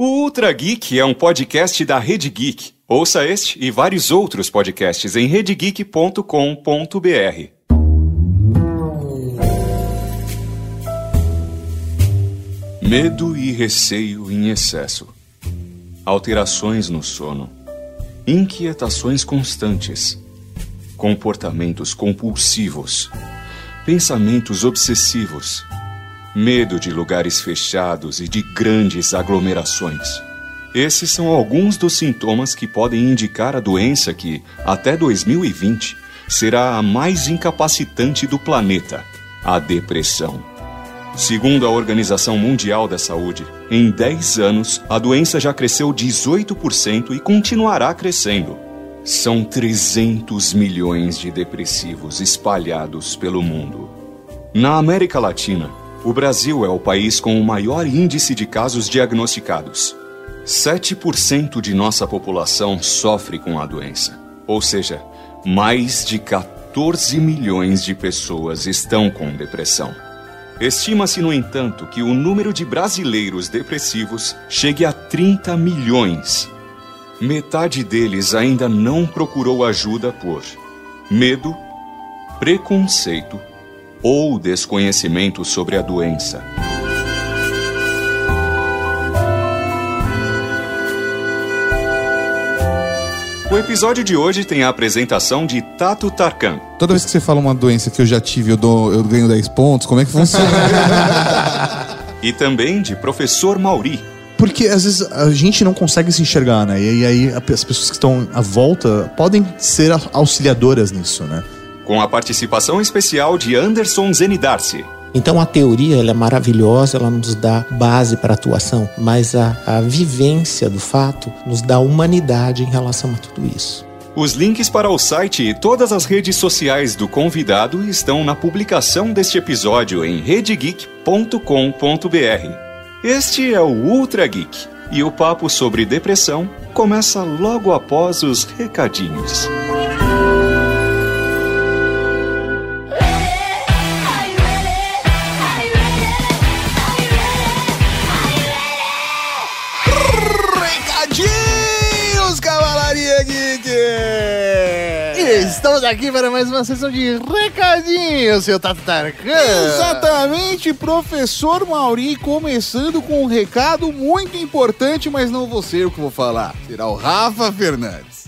O Ultra Geek é um podcast da Rede Geek. Ouça este e vários outros podcasts em redegeek.com.br. Medo e receio em excesso. Alterações no sono. Inquietações constantes. Comportamentos compulsivos. Pensamentos obsessivos. Medo de lugares fechados e de grandes aglomerações. Esses são alguns dos sintomas que podem indicar a doença que, até 2020, será a mais incapacitante do planeta a depressão. Segundo a Organização Mundial da Saúde, em 10 anos a doença já cresceu 18% e continuará crescendo. São 300 milhões de depressivos espalhados pelo mundo. Na América Latina, o Brasil é o país com o maior índice de casos diagnosticados. 7% de nossa população sofre com a doença, ou seja, mais de 14 milhões de pessoas estão com depressão. Estima-se, no entanto, que o número de brasileiros depressivos chegue a 30 milhões. Metade deles ainda não procurou ajuda por medo, preconceito ou desconhecimento sobre a doença. O episódio de hoje tem a apresentação de Tato Tarkan. Toda vez que você fala uma doença que eu já tive, eu, dou, eu ganho 10 pontos, como é que funciona? e também de Professor Mauri. Porque às vezes a gente não consegue se enxergar, né? E aí as pessoas que estão à volta podem ser auxiliadoras nisso, né? Com a participação especial de Anderson Zenidarsi. Então a teoria ela é maravilhosa, ela nos dá base para atuação, mas a, a vivência do fato nos dá humanidade em relação a tudo isso. Os links para o site e todas as redes sociais do convidado estão na publicação deste episódio em redegeek.com.br. Este é o Ultra Geek e o papo sobre depressão começa logo após os recadinhos. Aqui para mais uma sessão de recadinhos, seu Tato Tarkan. Exatamente, professor Mauri, começando com um recado muito importante, mas não vou ser o que vou falar. Será o Rafa Fernandes.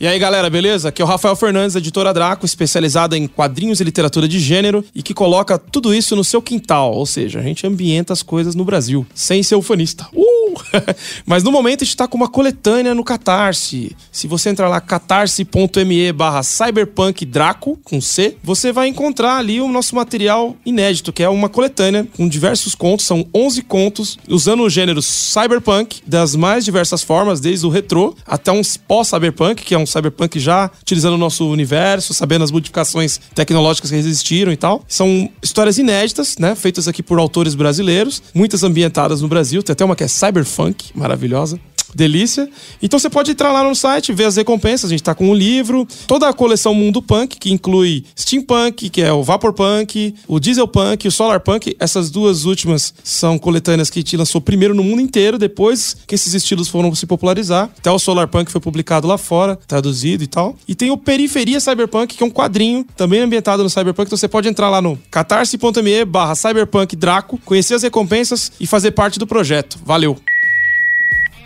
E aí, galera, beleza? Aqui é o Rafael Fernandes, editora Draco, especializada em quadrinhos e literatura de gênero e que coloca tudo isso no seu quintal, ou seja, a gente ambienta as coisas no Brasil, sem ser ufanista. Uh! Mas no momento a gente tá com uma coletânea no Catarse. Se você entrar lá catarse.me barra cyberpunk Draco, com C, você vai encontrar ali o nosso material inédito, que é uma coletânea com diversos contos, são 11 contos, usando o gênero cyberpunk das mais diversas formas, desde o retrô até um pós-cyberpunk, que é um cyberpunk já utilizando o nosso universo, sabendo as modificações tecnológicas que existiram e tal. São histórias inéditas, né? Feitas aqui por autores brasileiros, muitas ambientadas no Brasil. Tem até uma que é cyberfunk, maravilhosa. Delícia. Então você pode entrar lá no site, ver as recompensas. A gente tá com um livro, toda a coleção Mundo Punk, que inclui Steampunk, que é o Vaporpunk, o Dieselpunk, o Solarpunk. Essas duas últimas são coletâneas que a gente lançou primeiro no mundo inteiro, depois que esses estilos foram se popularizar. Até o Solarpunk foi publicado lá fora, traduzido e tal. E tem o Periferia Cyberpunk, que é um quadrinho também ambientado no Cyberpunk. Então você pode entrar lá no catarse.me barra Cyberpunk Draco, conhecer as recompensas e fazer parte do projeto. Valeu!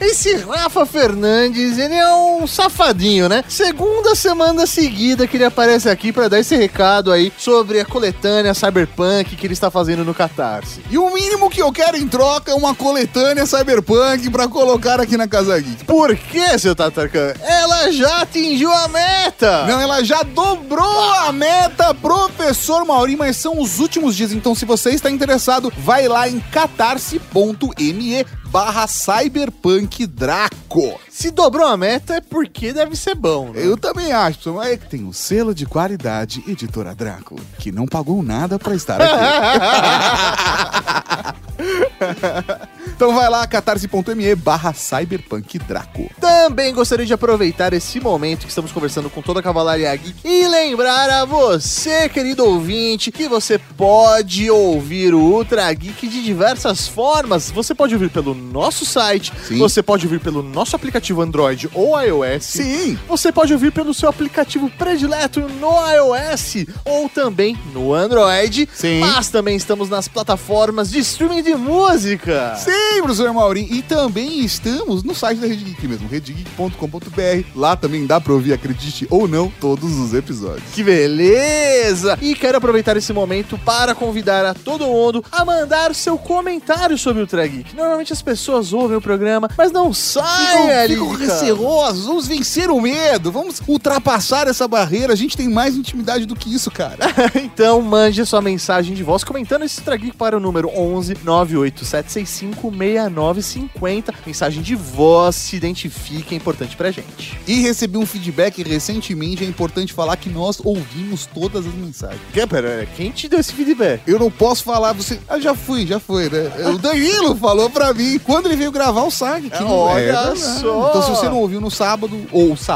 Esse Rafa Fernandes, ele é um safadinho, né? Segunda semana seguida que ele aparece aqui para dar esse recado aí sobre a coletânea Cyberpunk que ele está fazendo no Catarse. E o mínimo que eu quero em troca é uma coletânea Cyberpunk para colocar aqui na Casa Geek. Por que, seu Tatarkan? Ela já atingiu a meta! Não, ela já dobrou a meta, professor Mauri, mas são os últimos dias, então se você está interessado, vai lá em catarse.me barra Cyberpunk Draco. Se dobrou a meta é porque deve ser bom, né? Eu também acho, mas é que tem o selo de qualidade Editora Draco, que não pagou nada pra estar aqui. Então vai lá, catarse.me barra cyberpunkdraco. Também gostaria de aproveitar esse momento que estamos conversando com toda a Cavalaria Geek e lembrar a você, querido ouvinte, que você pode ouvir o Ultra Geek de diversas formas. Você pode ouvir pelo nosso site, Sim. você pode ouvir pelo nosso aplicativo Android ou iOS. Sim. Você pode ouvir pelo seu aplicativo predileto no iOS ou também no Android. Sim. Mas também estamos nas plataformas de streaming de música. Sim, professor Mauri. E também estamos no site da Rede Geek mesmo, redegeek.com.br. Lá também dá pra ouvir, acredite ou não, todos os episódios. Que beleza! E quero aproveitar esse momento para convidar a todo mundo a mandar seu comentário sobre o Trageek. Normalmente as pessoas ouvem o programa, mas não saem ali. ficam receosos, vamos vencer o medo, vamos ultrapassar essa barreira. A gente tem mais intimidade do que isso, cara. então mande a sua mensagem de voz comentando esse Trageek para o número 11 98765 6950. Mensagem de voz, se identifique, é importante pra gente. E recebi um feedback recentemente, é importante falar que nós ouvimos todas as mensagens. Que, pera, quem te deu esse feedback? Eu não posso falar, você. Ah, já fui, já foi, né? O Danilo falou pra mim quando ele veio gravar o SAG. Que não Olha é verdade. só. Então, se você não ouviu no sábado ou sábado.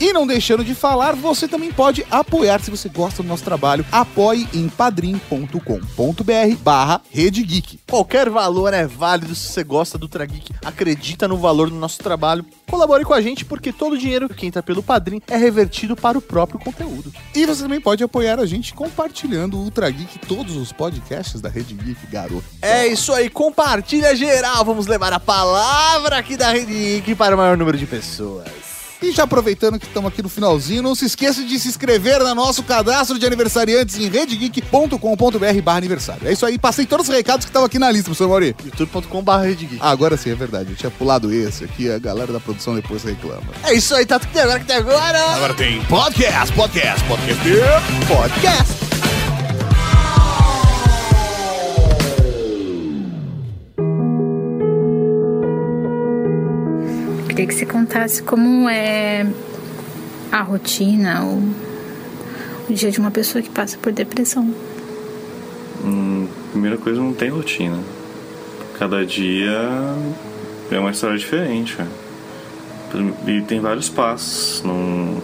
E não deixando de falar, você também pode apoiar se você gosta do nosso trabalho. Apoie em padrim.com.br barra Rede Geek. Qualquer valor é válido se você gosta do Trageek, acredita no valor do nosso trabalho. Colabore com a gente porque todo o dinheiro que entra pelo Padrim é revertido para o próprio conteúdo. E você também pode apoiar a gente compartilhando o Ultra Geek, todos os podcasts da Rede Geek, garoto. É isso aí, compartilha geral. Vamos levar a palavra aqui da Rede Geek para o maior número de pessoas. E já aproveitando que estamos aqui no finalzinho, não se esqueça de se inscrever no nosso cadastro de aniversariantes em redegeek.com.br barra aniversário. É isso aí, passei todos os recados que estavam aqui na lista, professor Mauri. youtube.com.br Rede Geek. Ah, agora sim, é verdade. Eu tinha pulado esse aqui, a galera da produção depois reclama. É isso aí, tá tudo que tem agora que tem agora. Agora tem podcast, podcast, podcast. podcast. Queria que você contasse como é a rotina, o, o dia de uma pessoa que passa por depressão. Hum, primeira coisa, não tem rotina. Cada dia é uma história diferente. E tem vários passos. Não,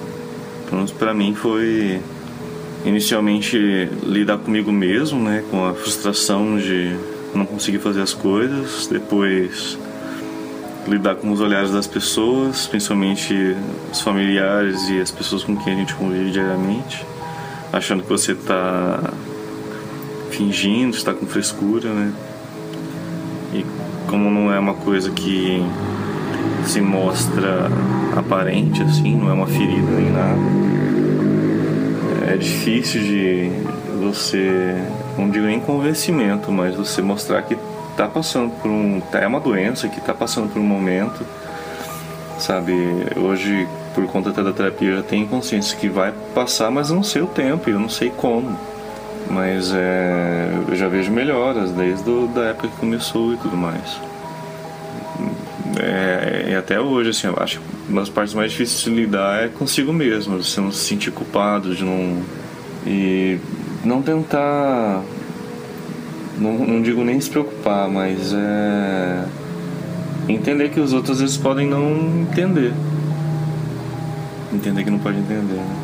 pelo menos pra mim foi inicialmente lidar comigo mesmo, né, com a frustração de não conseguir fazer as coisas, depois lidar com os olhares das pessoas, principalmente os familiares e as pessoas com quem a gente convive diariamente, achando que você está fingindo, está com frescura, né? E como não é uma coisa que se mostra aparente assim, não é uma ferida nem nada, é difícil de você, não digo nem convencimento, mas você mostrar que tá passando por um, é uma doença que tá passando por um momento, sabe? Hoje, por conta da terapia, eu já tenho consciência que vai passar, mas não sei o tempo, eu não sei como. Mas é, eu já vejo melhoras desde o, da época que começou e tudo mais. É, e até hoje, assim, acho que uma das partes mais difíceis de lidar é consigo mesmo, você não se sentir culpado de não. E não tentar. Não, não digo nem se preocupar, mas é. Entender que os outros vezes podem não entender. Entender que não pode entender. né?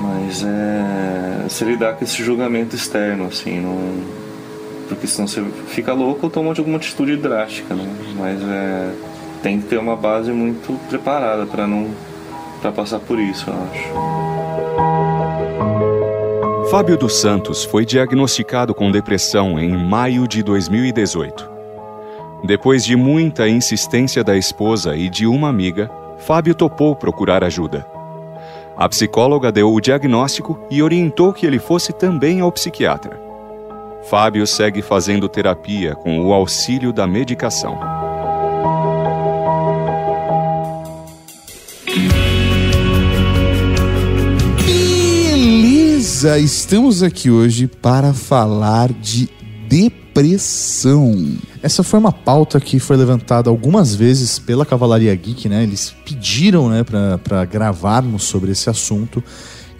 Mas é. Se lidar com esse julgamento externo, assim, não. Porque senão você fica louco ou toma alguma atitude drástica, né? Mas é. Tem que ter uma base muito preparada para não. para passar por isso, eu acho. Fábio dos Santos foi diagnosticado com depressão em maio de 2018. Depois de muita insistência da esposa e de uma amiga, Fábio topou procurar ajuda. A psicóloga deu o diagnóstico e orientou que ele fosse também ao psiquiatra. Fábio segue fazendo terapia com o auxílio da medicação. Beleza, estamos aqui hoje para falar de depressão. Essa foi uma pauta que foi levantada algumas vezes pela Cavalaria Geek, né? Eles pediram, né, pra gravarmos sobre esse assunto.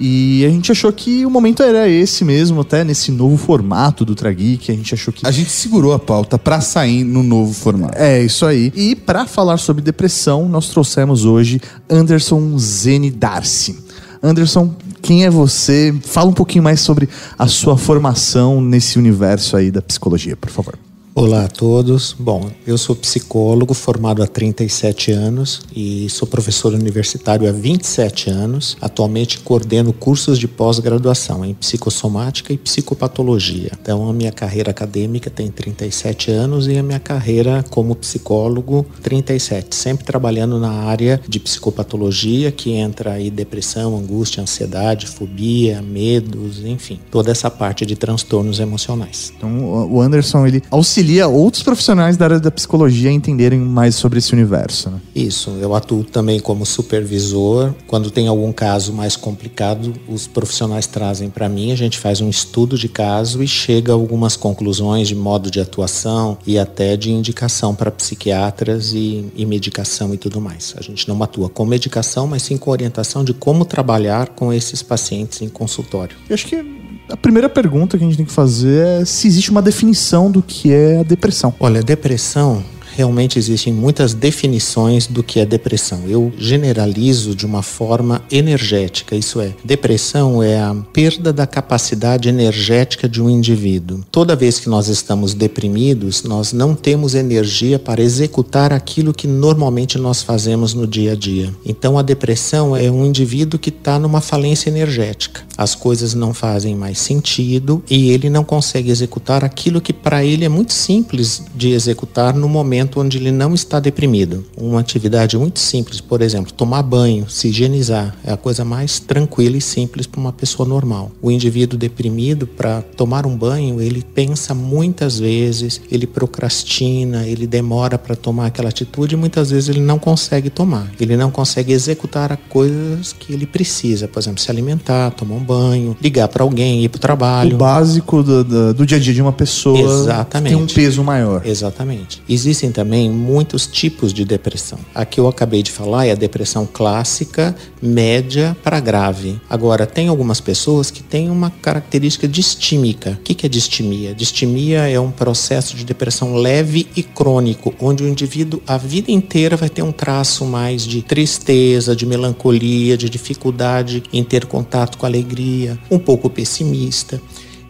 E a gente achou que o momento era esse mesmo, até nesse novo formato do Trageek. A gente achou que. A gente segurou a pauta pra sair no novo formato. É, isso aí. E para falar sobre depressão, nós trouxemos hoje Anderson Zene Darcy. Anderson, quem é você? Fala um pouquinho mais sobre a sua formação nesse universo aí da psicologia, por favor. Olá a todos. Bom, eu sou psicólogo formado há 37 anos e sou professor universitário há 27 anos. Atualmente coordeno cursos de pós-graduação em psicossomática e psicopatologia. Então, a minha carreira acadêmica tem 37 anos e a minha carreira como psicólogo 37, sempre trabalhando na área de psicopatologia, que entra aí depressão, angústia, ansiedade, fobia, medos, enfim, toda essa parte de transtornos emocionais. Então, o Anderson ele auxilia outros profissionais da área da psicologia a entenderem mais sobre esse universo. Né? Isso, eu atuo também como supervisor. Quando tem algum caso mais complicado, os profissionais trazem para mim, a gente faz um estudo de caso e chega a algumas conclusões de modo de atuação e até de indicação para psiquiatras e, e medicação e tudo mais. A gente não atua com medicação, mas sim com orientação de como trabalhar com esses pacientes em consultório. Eu acho que a primeira pergunta que a gente tem que fazer é se existe uma definição do que é a depressão. Olha, depressão realmente existem muitas definições do que é depressão. Eu generalizo de uma forma energética, isso é, depressão é a perda da capacidade energética de um indivíduo. Toda vez que nós estamos deprimidos, nós não temos energia para executar aquilo que normalmente nós fazemos no dia a dia. Então a depressão é um indivíduo que está numa falência energética. As coisas não fazem mais sentido e ele não consegue executar aquilo que para ele é muito simples de executar no momento momento onde ele não está deprimido. Uma atividade muito simples, por exemplo, tomar banho, se higienizar, é a coisa mais tranquila e simples para uma pessoa normal. O indivíduo deprimido, para tomar um banho, ele pensa muitas vezes, ele procrastina, ele demora para tomar aquela atitude e muitas vezes ele não consegue tomar. Ele não consegue executar as coisas que ele precisa, por exemplo, se alimentar, tomar um banho, ligar para alguém, ir para o trabalho. O básico do, do, do, dia a dia de uma pessoa Exatamente. tem um peso maior. Exatamente. Existem também muitos tipos de depressão. A que eu acabei de falar é a depressão clássica, média para grave. Agora, tem algumas pessoas que têm uma característica distímica. O que é distimia? Distimia é um processo de depressão leve e crônico, onde o indivíduo a vida inteira vai ter um traço mais de tristeza, de melancolia, de dificuldade em ter contato com a alegria, um pouco pessimista.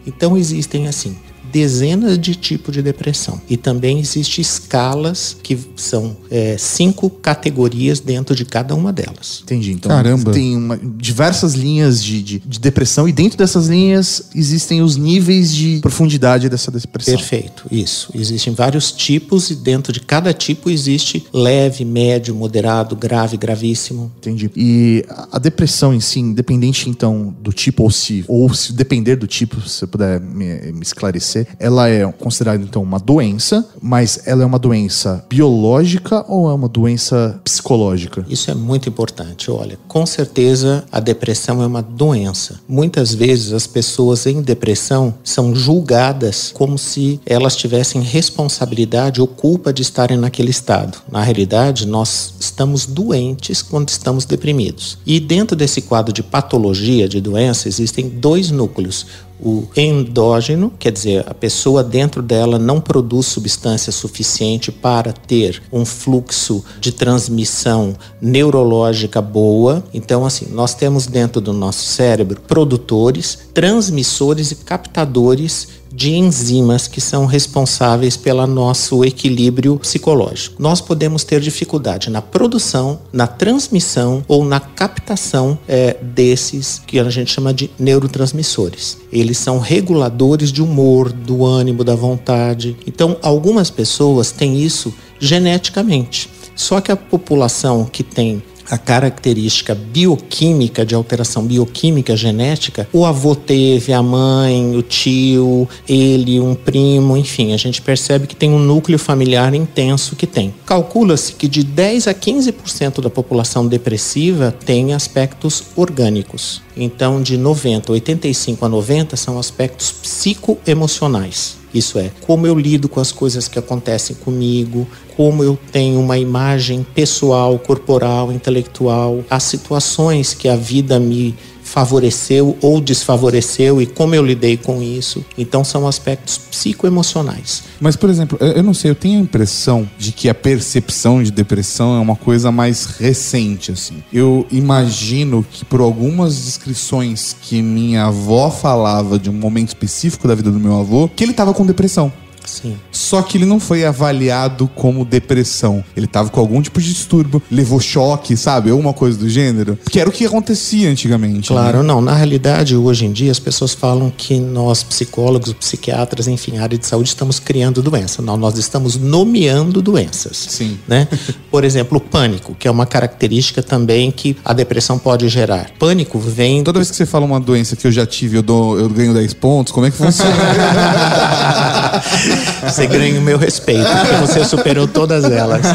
Então existem assim dezenas de tipos de depressão. E também existem escalas que são é, cinco categorias dentro de cada uma delas. Entendi. Então Caramba. tem uma, diversas linhas de, de, de, depressão e dentro dessas linhas existem os níveis de profundidade dessa depressão. Perfeito, isso. Existem vários tipos e dentro de cada tipo existe leve, médio, moderado, grave, gravíssimo. Entendi. E a depressão em si, independente então do tipo ou se ou se depender do tipo, se você puder me, me esclarecer, ela é considerada então uma doença, mas ela é uma doença biológica ou é uma doença psicológica? Isso é muito importante. Olha, com certeza a depressão é uma doença. Muitas vezes as pessoas em depressão são julgadas como se elas tivessem responsabilidade ou culpa de estarem naquele estado. Na realidade, nós estamos doentes quando estamos deprimidos. E dentro desse quadro de patologia, de doença, existem dois núcleos o endógeno, quer dizer, a pessoa dentro dela não produz substância suficiente para ter um fluxo de transmissão neurológica boa. Então, assim, nós temos dentro do nosso cérebro produtores, transmissores e captadores de enzimas que são responsáveis pelo nosso equilíbrio psicológico. Nós podemos ter dificuldade na produção, na transmissão ou na captação é, desses que a gente chama de neurotransmissores. Eles são reguladores de humor, do ânimo, da vontade. Então, algumas pessoas têm isso geneticamente. Só que a população que tem a característica bioquímica de alteração bioquímica genética, o avô teve, a mãe, o tio, ele, um primo, enfim, a gente percebe que tem um núcleo familiar intenso que tem. Calcula-se que de 10 a 15% da população depressiva tem aspectos orgânicos. Então, de 90, 85 a 90 são aspectos psicoemocionais. Isso é, como eu lido com as coisas que acontecem comigo, como eu tenho uma imagem pessoal, corporal, intelectual, as situações que a vida me favoreceu ou desfavoreceu e como eu lidei com isso. Então são aspectos psicoemocionais. Mas, por exemplo, eu não sei, eu tenho a impressão de que a percepção de depressão é uma coisa mais recente, assim. Eu imagino que por algumas descrições que minha avó falava de um momento específico da vida do meu avô, que ele tava com depressão. Sim. Só que ele não foi avaliado como depressão. Ele tava com algum tipo de distúrbio, levou choque, sabe? Alguma coisa do gênero. Que era o que acontecia antigamente. Claro, né? não. Na realidade, hoje em dia, as pessoas falam que nós, psicólogos, psiquiatras, enfim, área de saúde, estamos criando doença. Não, nós estamos nomeando doenças. Sim. Né? Por exemplo, o pânico, que é uma característica também que a depressão pode gerar. Pânico vem. Toda vez que você fala uma doença que eu já tive, eu, dou, eu ganho 10 pontos, como é que funciona? Você ganha o meu respeito, porque você superou todas elas.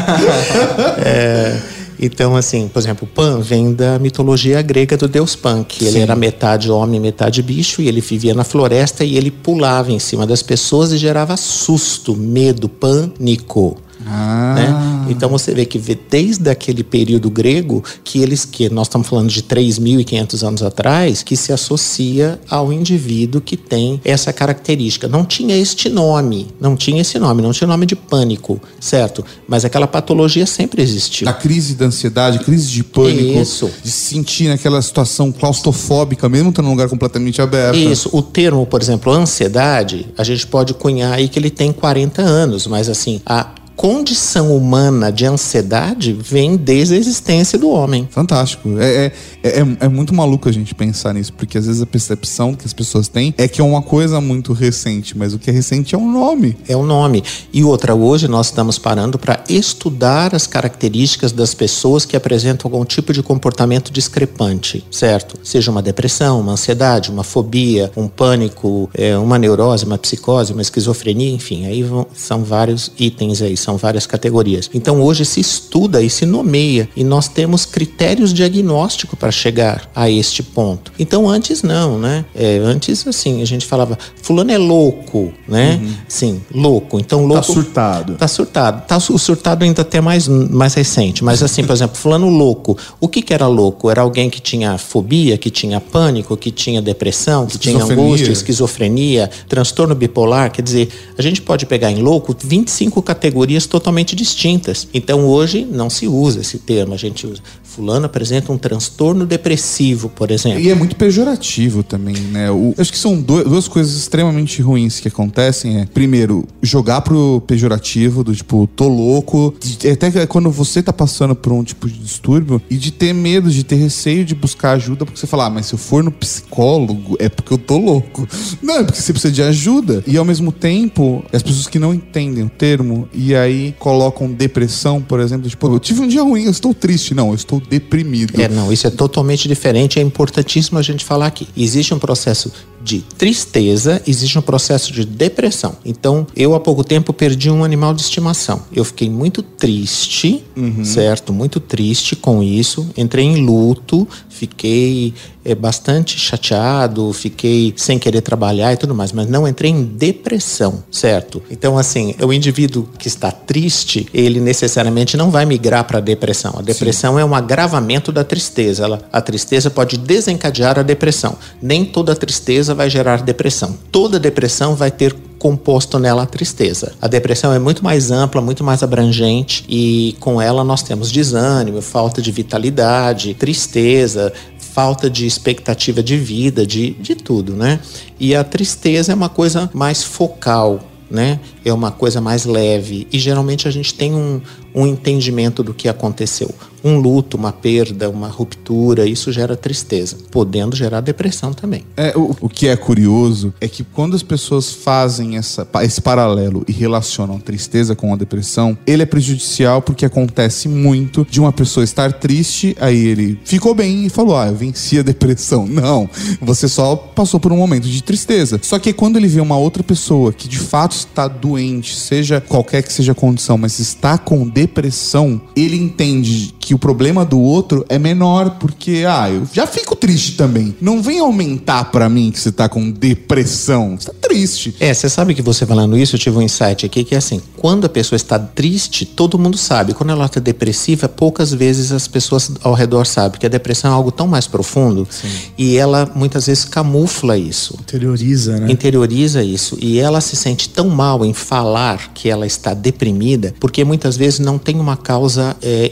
É, então, assim, por exemplo, Pan vem da mitologia grega do deus Pan, que ele Sim. era metade homem, metade bicho, e ele vivia na floresta e ele pulava em cima das pessoas e gerava susto, medo, pânico. Ah. né? Então você vê que desde aquele período grego que eles que nós estamos falando de 3.500 anos atrás que se associa ao indivíduo que tem essa característica. Não tinha este nome, não tinha esse nome, não tinha nome de pânico, certo? Mas aquela patologia sempre existiu. Da crise da ansiedade, crise de pânico. Isso. De se sentir naquela situação claustrofóbica, mesmo estando num lugar completamente aberto. Isso, o termo, por exemplo, ansiedade, a gente pode cunhar aí que ele tem 40 anos, mas assim, a condição humana de ansiedade vem desde a existência do homem. Fantástico. É, é, é, é muito maluco a gente pensar nisso, porque às vezes a percepção que as pessoas têm é que é uma coisa muito recente, mas o que é recente é um nome. É o nome. E outra, hoje nós estamos parando para estudar as características das pessoas que apresentam algum tipo de comportamento discrepante, certo? Seja uma depressão, uma ansiedade, uma fobia, um pânico, é, uma neurose, uma psicose, uma esquizofrenia, enfim, aí vão- são vários itens aí, são várias categorias. Então hoje se estuda e se nomeia e nós temos critérios diagnósticos para chegar a este ponto. Então antes não, né? É, antes assim a gente falava fulano é louco, né? Sim, louco. Então louco surtado. Tá surtado. Tá, o surtado ainda até mais, mais recente. Mas assim, por exemplo, fulano louco. O que que era louco? Era alguém que tinha fobia, que tinha pânico, que tinha depressão, que tinha angústia, esquizofrenia, transtorno bipolar. Quer dizer, a gente pode pegar em louco 25 categorias totalmente distintas. Então hoje não se usa esse termo. A gente usa. Fulano apresenta um transtorno depressivo, por exemplo. E é muito pejorativo também, né? O- acho que são do- duas coisas extremamente ruins que acontecem. É, primeiro, jogar pro pejorativo, do tipo, tô louco. de- até que quando você tá passando por um tipo de distúrbio e de ter medo, de ter receio de buscar ajuda, porque você fala, ah, mas se eu for no psicólogo, é porque eu tô louco. Não, é porque você precisa de ajuda. E ao mesmo tempo, as pessoas que não entendem o termo e aí colocam depressão, por exemplo, tipo, eu tive um dia ruim, eu estou triste. Não, eu estou deprimido. É, não, isso é totalmente diferente. É importantíssimo a gente falar aqui. Existe um processo de tristeza, existe um processo de depressão. Então, eu há pouco tempo perdi um animal de estimação. Eu fiquei muito triste, certo? Muito triste com isso. Entrei em luto, fiquei é, bastante chateado, fiquei sem querer trabalhar e tudo mais, mas não entrei em depressão, certo? Então, assim, o indivíduo que está triste, ele necessariamente não vai migrar para a depressão. A depressão é um agravamento da tristeza. Ela, a tristeza pode desencadear a depressão. Nem toda tristeza vai gerar depressão. Toda depressão vai ter composto nela a tristeza. A depressão é muito mais ampla, muito mais abrangente e com ela nós temos desânimo, falta de vitalidade, tristeza, falta de expectativa de vida, de, de tudo, né? E a tristeza é uma coisa mais focal, né? É uma coisa mais leve e geralmente a gente tem um, um entendimento do que aconteceu. Um luto, uma perda, uma ruptura, isso gera tristeza, podendo gerar depressão também. É, o, o que é curioso é que quando as pessoas fazem essa, esse paralelo e relacionam tristeza com a depressão, ele é prejudicial porque acontece muito de uma pessoa estar triste, aí ele ficou bem e falou: Ah, eu venci a depressão. Não, você só passou por um momento de tristeza. Só que quando ele vê uma outra pessoa que de fato está doente, seja qualquer que seja a condição, mas está com depressão, ele entende que o problema do outro é menor, porque, ah, eu já fico triste também. Não vem aumentar pra mim que você tá com depressão. Você tá triste. É, você sabe que você falando isso, eu tive um insight aqui que é assim: quando a pessoa está triste, todo mundo sabe. Quando ela está depressiva, poucas vezes as pessoas ao redor sabem que a depressão é algo tão mais profundo e ela muitas vezes camufla isso. Interioriza, né? interioriza isso e ela se sente tão mal em falar que ela está deprimida porque muitas vezes não tem uma causa é,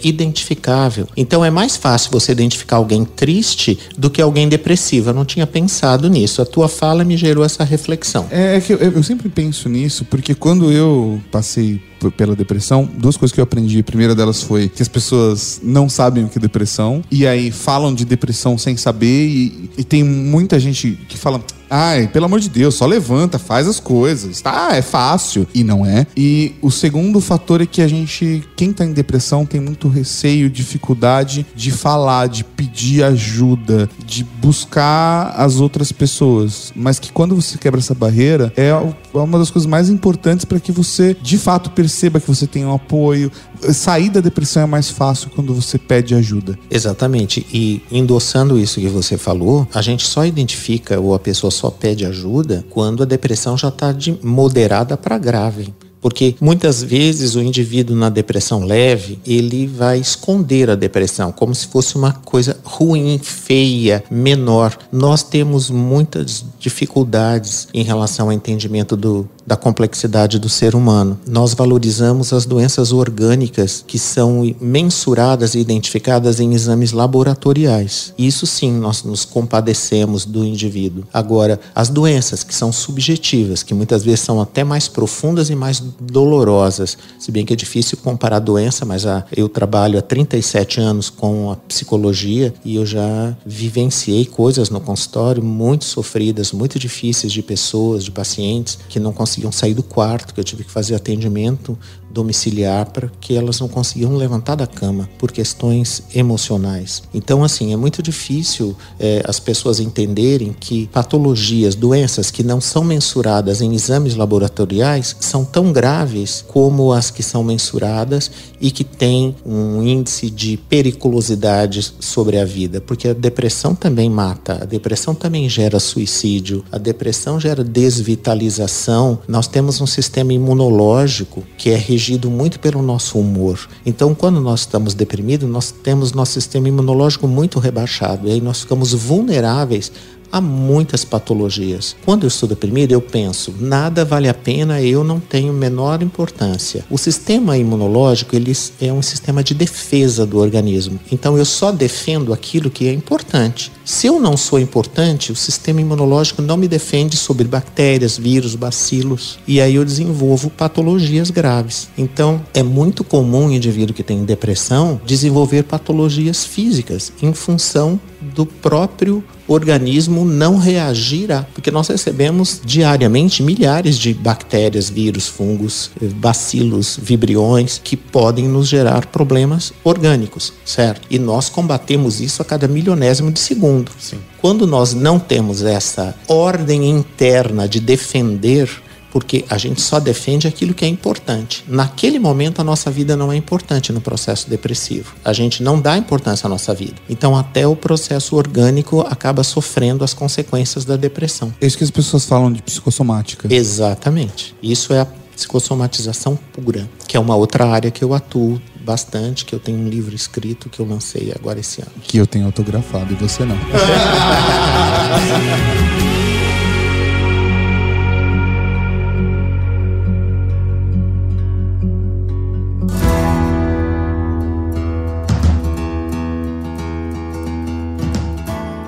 identificável. Então é mais fácil você identificar alguém triste do que alguém depressivo. Eu não tinha pensado nisso. A tua fala me gerou essa reflexão. É, é que eu, eu sempre penso nisso, porque quando eu passei pela depressão, duas coisas que eu aprendi. A primeira delas foi que as pessoas não sabem o que é depressão, e aí falam de depressão sem saber, e, e tem muita gente que fala. Ai, pelo amor de Deus, só levanta, faz as coisas. Tá, é fácil. E não é. E o segundo fator é que a gente, quem tá em depressão, tem muito receio, dificuldade de falar, de pedir ajuda, de buscar as outras pessoas. Mas que quando você quebra essa barreira, é é uma das coisas mais importantes para que você de fato perceba que você tem um apoio. Sair da depressão é mais fácil quando você pede ajuda. Exatamente. E endossando isso que você falou, a gente só identifica ou a pessoa só pede ajuda quando a depressão já está de moderada para grave. Porque muitas vezes o indivíduo na depressão leve, ele vai esconder a depressão como se fosse uma coisa ruim, feia, menor. Nós temos muitas dificuldades em relação ao entendimento do, da complexidade do ser humano. Nós valorizamos as doenças orgânicas que são mensuradas e identificadas em exames laboratoriais. Isso sim, nós nos compadecemos do indivíduo. Agora, as doenças que são subjetivas, que muitas vezes são até mais profundas e mais dolorosas, se bem que é difícil comparar doença, mas ah, eu trabalho há 37 anos com a psicologia e eu já vivenciei coisas no consultório muito sofridas, muito difíceis de pessoas, de pacientes que não conseguiam sair do quarto, que eu tive que fazer atendimento domiciliar para que elas não conseguiam levantar da cama por questões emocionais. Então, assim, é muito difícil eh, as pessoas entenderem que patologias, doenças que não são mensuradas em exames laboratoriais são tão graves como as que são mensuradas e que têm um índice de periculosidade sobre a vida, porque a depressão também mata, a depressão também gera suicídio, a depressão gera desvitalização. Nós temos um sistema imunológico que é regido muito pelo nosso humor. Então, quando nós estamos deprimidos, nós temos nosso sistema imunológico muito rebaixado e aí nós ficamos vulneráveis a muitas patologias. Quando eu estou deprimido, eu penso, nada vale a pena, eu não tenho menor importância. O sistema imunológico, ele é um sistema de defesa do organismo. Então eu só defendo aquilo que é importante. Se eu não sou importante, o sistema imunológico não me defende sobre bactérias, vírus, bacilos, e aí eu desenvolvo patologias graves. Então, é muito comum um indivíduo que tem depressão desenvolver patologias físicas em função do próprio organismo não reagir a. Porque nós recebemos diariamente milhares de bactérias, vírus, fungos, eh, bacilos, vibriões que podem nos gerar problemas orgânicos, certo? E nós combatemos isso a cada milionésimo de segundo. Quando nós não temos essa ordem interna de defender porque a gente só defende aquilo que é importante. Naquele momento, a nossa vida não é importante no processo depressivo. A gente não dá importância à nossa vida. Então, até o processo orgânico acaba sofrendo as consequências da depressão. É isso que as pessoas falam de psicossomática. Exatamente. Isso é a psicossomatização pura, que é uma outra área que eu atuo bastante, que eu tenho um livro escrito que eu lancei agora esse ano. Que eu tenho autografado e você não.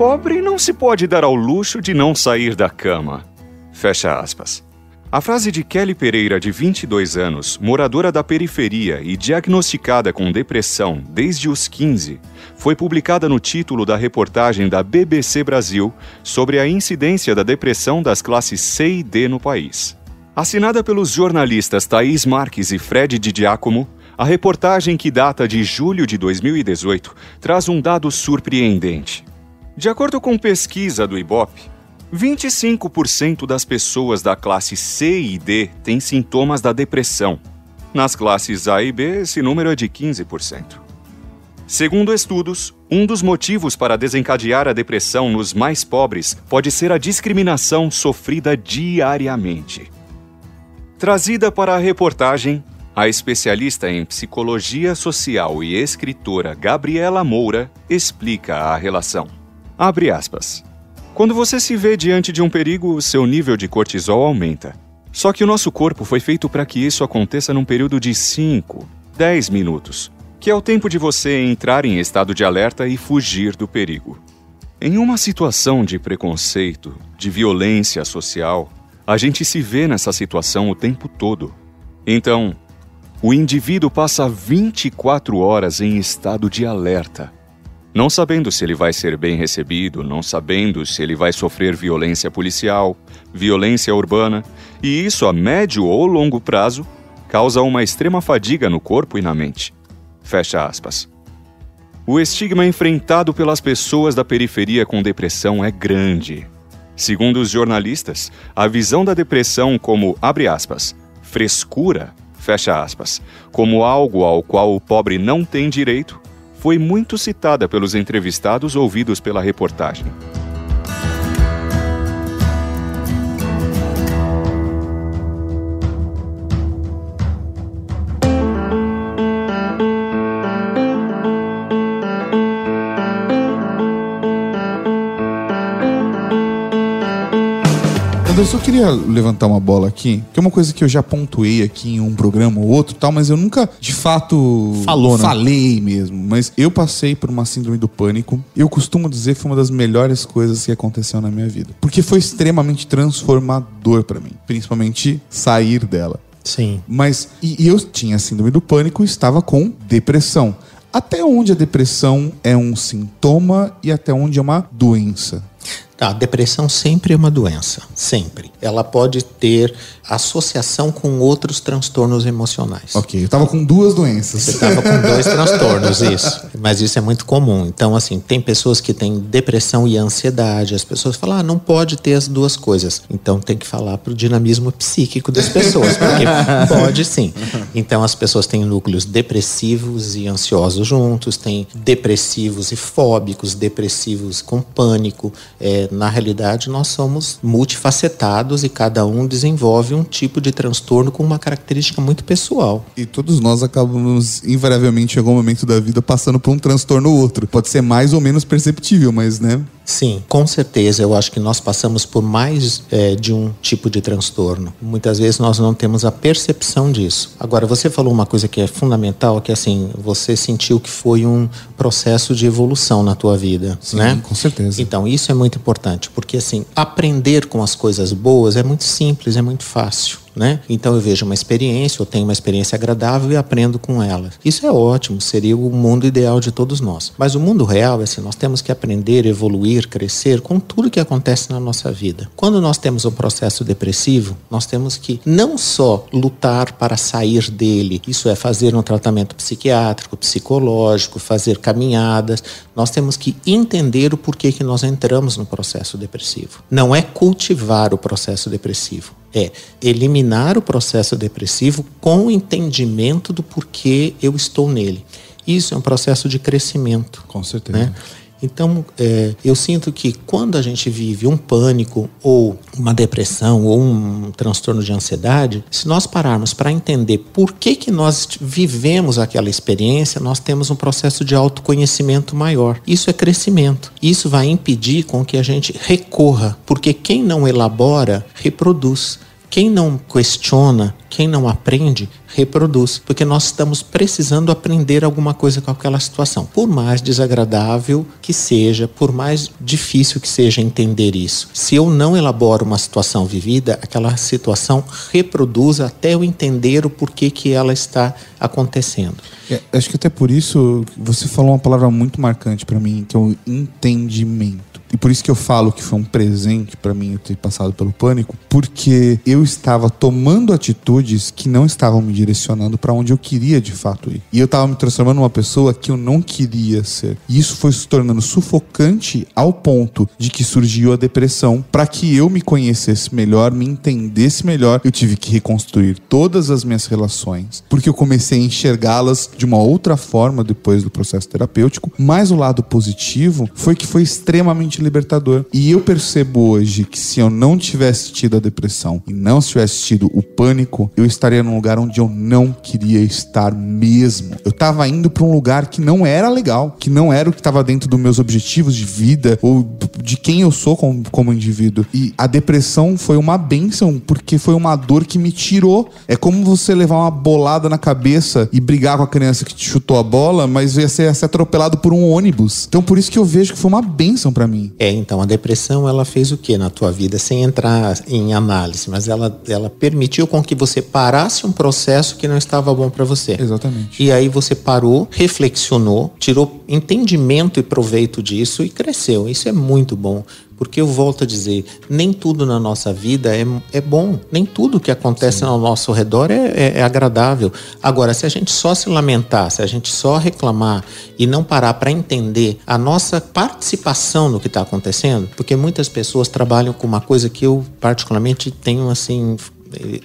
Pobre não se pode dar ao luxo de não sair da cama. Fecha aspas. A frase de Kelly Pereira, de 22 anos, moradora da periferia e diagnosticada com depressão desde os 15, foi publicada no título da reportagem da BBC Brasil sobre a incidência da depressão das classes C e D no país. Assinada pelos jornalistas Thaís Marques e Fred Di Giacomo, a reportagem que data de julho de 2018 traz um dado surpreendente. De acordo com pesquisa do Ibope, 25% das pessoas da classe C e D têm sintomas da depressão. Nas classes A e B, esse número é de 15%. Segundo estudos, um dos motivos para desencadear a depressão nos mais pobres pode ser a discriminação sofrida diariamente. Trazida para a reportagem, a especialista em psicologia social e escritora Gabriela Moura explica a relação. Abre aspas. Quando você se vê diante de um perigo, seu nível de cortisol aumenta. Só que o nosso corpo foi feito para que isso aconteça num período de 5, 10 minutos, que é o tempo de você entrar em estado de alerta e fugir do perigo. Em uma situação de preconceito, de violência social, a gente se vê nessa situação o tempo todo. Então, o indivíduo passa 24 horas em estado de alerta, não sabendo se ele vai ser bem recebido, não sabendo se ele vai sofrer violência policial, violência urbana, e isso a médio ou longo prazo causa uma extrema fadiga no corpo e na mente. Fecha aspas. O estigma enfrentado pelas pessoas da periferia com depressão é grande. Segundo os jornalistas, a visão da depressão como, abre aspas, frescura, fecha aspas, como algo ao qual o pobre não tem direito, foi muito citada pelos entrevistados ouvidos pela reportagem. Eu só queria levantar uma bola aqui, que é uma coisa que eu já pontuei aqui em um programa ou outro tal, mas eu nunca de fato Falou, né? falei mesmo. Mas eu passei por uma síndrome do pânico. Eu costumo dizer que foi uma das melhores coisas que aconteceu na minha vida. Porque foi extremamente transformador pra mim. Principalmente sair dela. Sim. Mas e eu tinha síndrome do pânico e estava com depressão. Até onde a depressão é um sintoma e até onde é uma doença? A depressão sempre é uma doença, sempre. Ela pode ter associação com outros transtornos emocionais. Ok, eu tava com duas doenças. Você estava com dois transtornos, isso. Mas isso é muito comum. Então, assim, tem pessoas que têm depressão e ansiedade. As pessoas falam, ah, não pode ter as duas coisas. Então, tem que falar pro dinamismo psíquico das pessoas, porque pode sim. Então, as pessoas têm núcleos depressivos e ansiosos juntos, têm depressivos e fóbicos, depressivos com pânico. É, na realidade, nós somos multifacetados e cada um desenvolve um tipo de transtorno com uma característica muito pessoal. E todos nós acabamos, invariavelmente, em algum momento da vida, passando por um transtorno ou outro. Pode ser mais ou menos perceptível, mas, né? Sim, com certeza. Eu acho que nós passamos por mais é, de um tipo de transtorno. Muitas vezes nós não temos a percepção disso. Agora, você falou uma coisa que é fundamental, que assim, você sentiu que foi um processo de evolução na tua vida, Sim, né? com certeza. Então, isso é muito importante, porque assim, aprender com as coisas boas é muito simples, é muito fácil. Né? Então eu vejo uma experiência, eu tenho uma experiência agradável e aprendo com ela. Isso é ótimo, seria o mundo ideal de todos nós. Mas o mundo real é assim, nós temos que aprender, evoluir, crescer com tudo que acontece na nossa vida. Quando nós temos um processo depressivo, nós temos que não só lutar para sair dele, isso é fazer um tratamento psiquiátrico, psicológico, fazer caminhadas, nós temos que entender o porquê que nós entramos no processo depressivo. Não é cultivar o processo depressivo é eliminar o processo depressivo com o entendimento do porquê eu estou nele. Isso é um processo de crescimento. Com certeza. Né? Então, é, eu sinto que quando a gente vive um pânico ou uma depressão ou um transtorno de ansiedade, se nós pararmos para entender por que, que nós vivemos aquela experiência, nós temos um processo de autoconhecimento maior. Isso é crescimento. Isso vai impedir com que a gente recorra, porque quem não elabora, reproduz. Quem não questiona, quem não aprende, reproduz, porque nós estamos precisando aprender alguma coisa com aquela situação. Por mais desagradável que seja, por mais difícil que seja entender isso. Se eu não elaboro uma situação vivida, aquela situação reproduz até eu entender o porquê que ela está acontecendo. É, acho que até por isso você falou uma palavra muito marcante para mim, que é o entendimento. E por isso que eu falo que foi um presente para mim eu ter passado pelo pânico, porque eu estava tomando atitudes que não estavam me direcionando para onde eu queria de fato ir. E eu estava me transformando numa pessoa que eu não queria ser. E isso foi se tornando sufocante ao ponto de que surgiu a depressão. Para que eu me conhecesse melhor, me entendesse melhor, eu tive que reconstruir todas as minhas relações, porque eu comecei a enxergá-las de uma outra forma depois do processo terapêutico. Mas o lado positivo foi que foi extremamente libertador. E eu percebo hoje que se eu não tivesse tido a depressão e não tivesse tido o pânico, eu estaria num lugar onde eu não queria estar mesmo. Eu estava indo para um lugar que não era legal, que não era o que estava dentro dos meus objetivos de vida ou de quem eu sou como, como indivíduo. E a depressão foi uma benção porque foi uma dor que me tirou. É como você levar uma bolada na cabeça e brigar com a criança que te chutou a bola, mas ia ser, ia ser atropelado por um ônibus. Então por isso que eu vejo que foi uma benção para mim. É, então a depressão ela fez o que na tua vida sem entrar em análise, mas ela, ela permitiu com que você parasse um processo que não estava bom para você. Exatamente. E aí você parou, reflexionou, tirou entendimento e proveito disso e cresceu. Isso é muito bom. Porque eu volto a dizer, nem tudo na nossa vida é, é bom, nem tudo que acontece Sim. ao nosso redor é, é, é, agradável. Agora, se a gente só se lamentar, se a gente só reclamar e não parar para entender a nossa participação no que está acontecendo, porque muitas pessoas trabalham com uma coisa que eu particularmente tenho assim,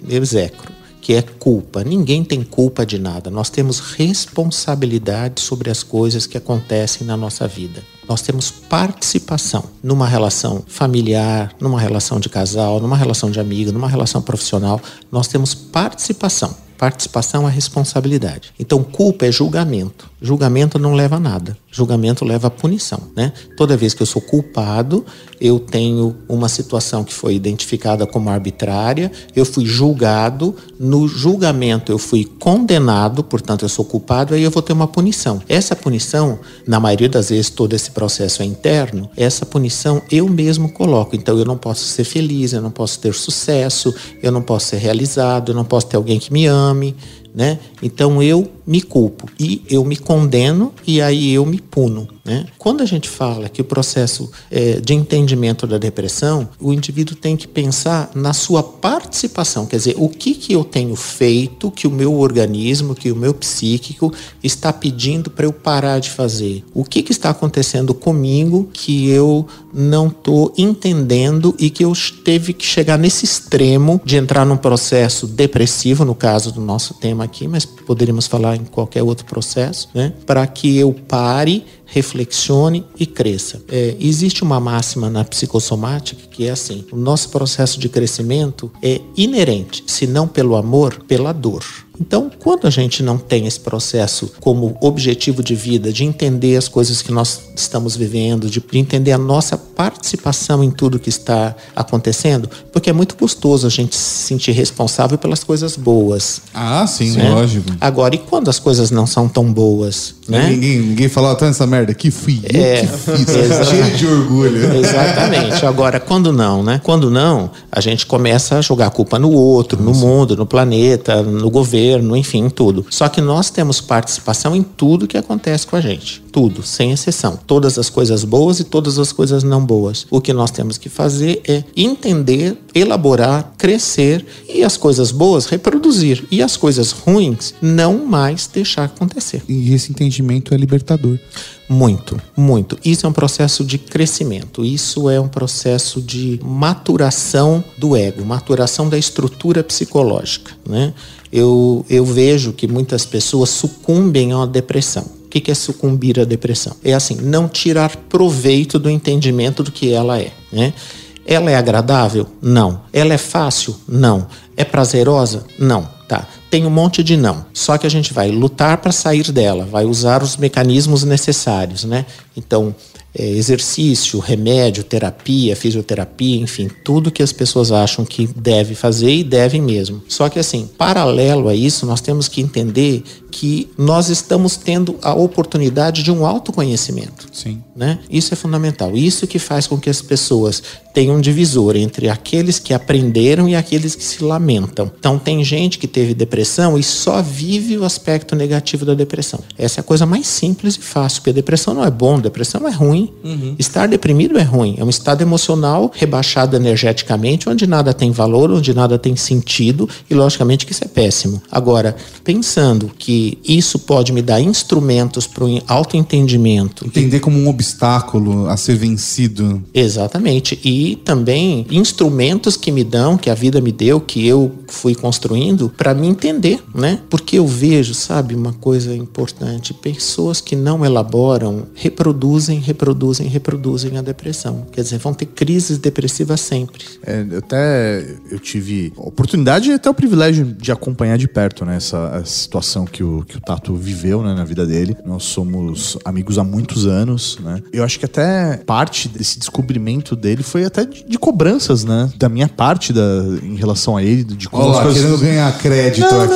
execro que é culpa. Ninguém tem culpa de nada. Nós temos responsabilidade sobre as coisas que acontecem na nossa vida. Nós temos participação numa relação familiar, numa relação de casal, numa relação de amigo, numa relação profissional. Nós temos participação. Participação é responsabilidade. Então, culpa é julgamento. Julgamento não leva a nada. Julgamento leva a punição, né? Toda vez que eu sou culpado, eu tenho uma situação que foi identificada como arbitrária, eu fui julgado, no julgamento eu fui condenado, portanto eu sou culpado, aí eu vou ter uma punição. Essa punição, na maioria das vezes todo esse processo é interno, essa punição eu mesmo coloco. Então eu não posso ser feliz, eu não posso ter sucesso, eu não posso ser realizado, eu não posso ter alguém que me ame, né? Então eu me culpo e eu me condeno e aí eu me puno. Né? Quando a gente fala que o processo é, de entendimento da depressão, o indivíduo tem que pensar na sua participação, quer dizer, o que, que eu tenho feito que o meu organismo, que o meu psíquico está pedindo para eu parar de fazer? O que, que está acontecendo comigo que eu não estou entendendo e que eu teve que chegar nesse extremo de entrar num processo depressivo, no caso do nosso tema aqui, mas poderíamos falar em qualquer outro processo, né? para que eu pare reflexione e cresça. É, existe uma máxima na psicossomática que é assim: o nosso processo de crescimento é inerente, se não pelo amor, pela dor. Então, quando a gente não tem esse processo como objetivo de vida, de entender as coisas que nós estamos vivendo, de entender a nossa participação em tudo que está acontecendo, porque é muito custoso a gente se sentir responsável pelas coisas boas. Ah, sim, né? lógico. Agora, e quando as coisas não são tão boas? Né? Ninguém, ninguém fala, tá nessa merda aqui, fui eu é, que fiz. Cheio de orgulho. Exatamente. Agora, quando não, né? Quando não, a gente começa a jogar a culpa no outro, no mundo, no planeta, no governo, enfim, em tudo. Só que nós temos participação em tudo que acontece com a gente. Tudo, sem exceção. Todas as coisas boas e todas as coisas não boas. O que nós temos que fazer é entender, elaborar, crescer e as coisas boas reproduzir. E as coisas ruins não mais deixar acontecer. E esse entendimento é libertador. Muito, muito. Isso é um processo de crescimento, isso é um processo de maturação do ego, maturação da estrutura psicológica. Né? Eu, eu vejo que muitas pessoas sucumbem uma depressão. O que é sucumbir à depressão? É assim, não tirar proveito do entendimento do que ela é. Né? Ela é agradável? Não. Ela é fácil? Não. É prazerosa? Não. Tá. Tem um monte de não. Só que a gente vai lutar para sair dela, vai usar os mecanismos necessários, né? Então, é, exercício, remédio, terapia, fisioterapia, enfim, tudo que as pessoas acham que deve fazer e devem mesmo. Só que assim, paralelo a isso, nós temos que entender que nós estamos tendo a oportunidade de um autoconhecimento. Sim. Né? Isso é fundamental. Isso que faz com que as pessoas tenham um divisor entre aqueles que aprenderam e aqueles que se lamentam. Então, tem gente que teve depressão e só vive o aspecto negativo da depressão. Essa é a coisa mais simples e fácil, porque a depressão não é bom, depressão é ruim. Estar deprimido é ruim. É um estado emocional rebaixado energeticamente, onde nada tem valor, onde nada tem sentido, e logicamente que isso é péssimo. Agora, pensando que isso pode me dar instrumentos para o autoentendimento. Entender como um obstáculo a ser vencido. Exatamente. E também instrumentos que me dão, que a vida me deu, que eu fui construindo para me entender, né? Porque eu vejo, sabe, uma coisa importante, pessoas que não elaboram reproduzem, reproduzem, reproduzem a depressão. Quer dizer, vão ter crises depressivas sempre. É, eu até eu tive a oportunidade e até o privilégio de acompanhar de perto né, essa, essa situação que o, que o Tato viveu né, na vida dele. Nós somos amigos há muitos anos, né? Eu acho que até parte desse descobrimento dele foi até de, de cobranças, né? Da minha parte da, em relação a ele, de como Olha as lá, coisas- querendo ganhar crédito Não, aqui.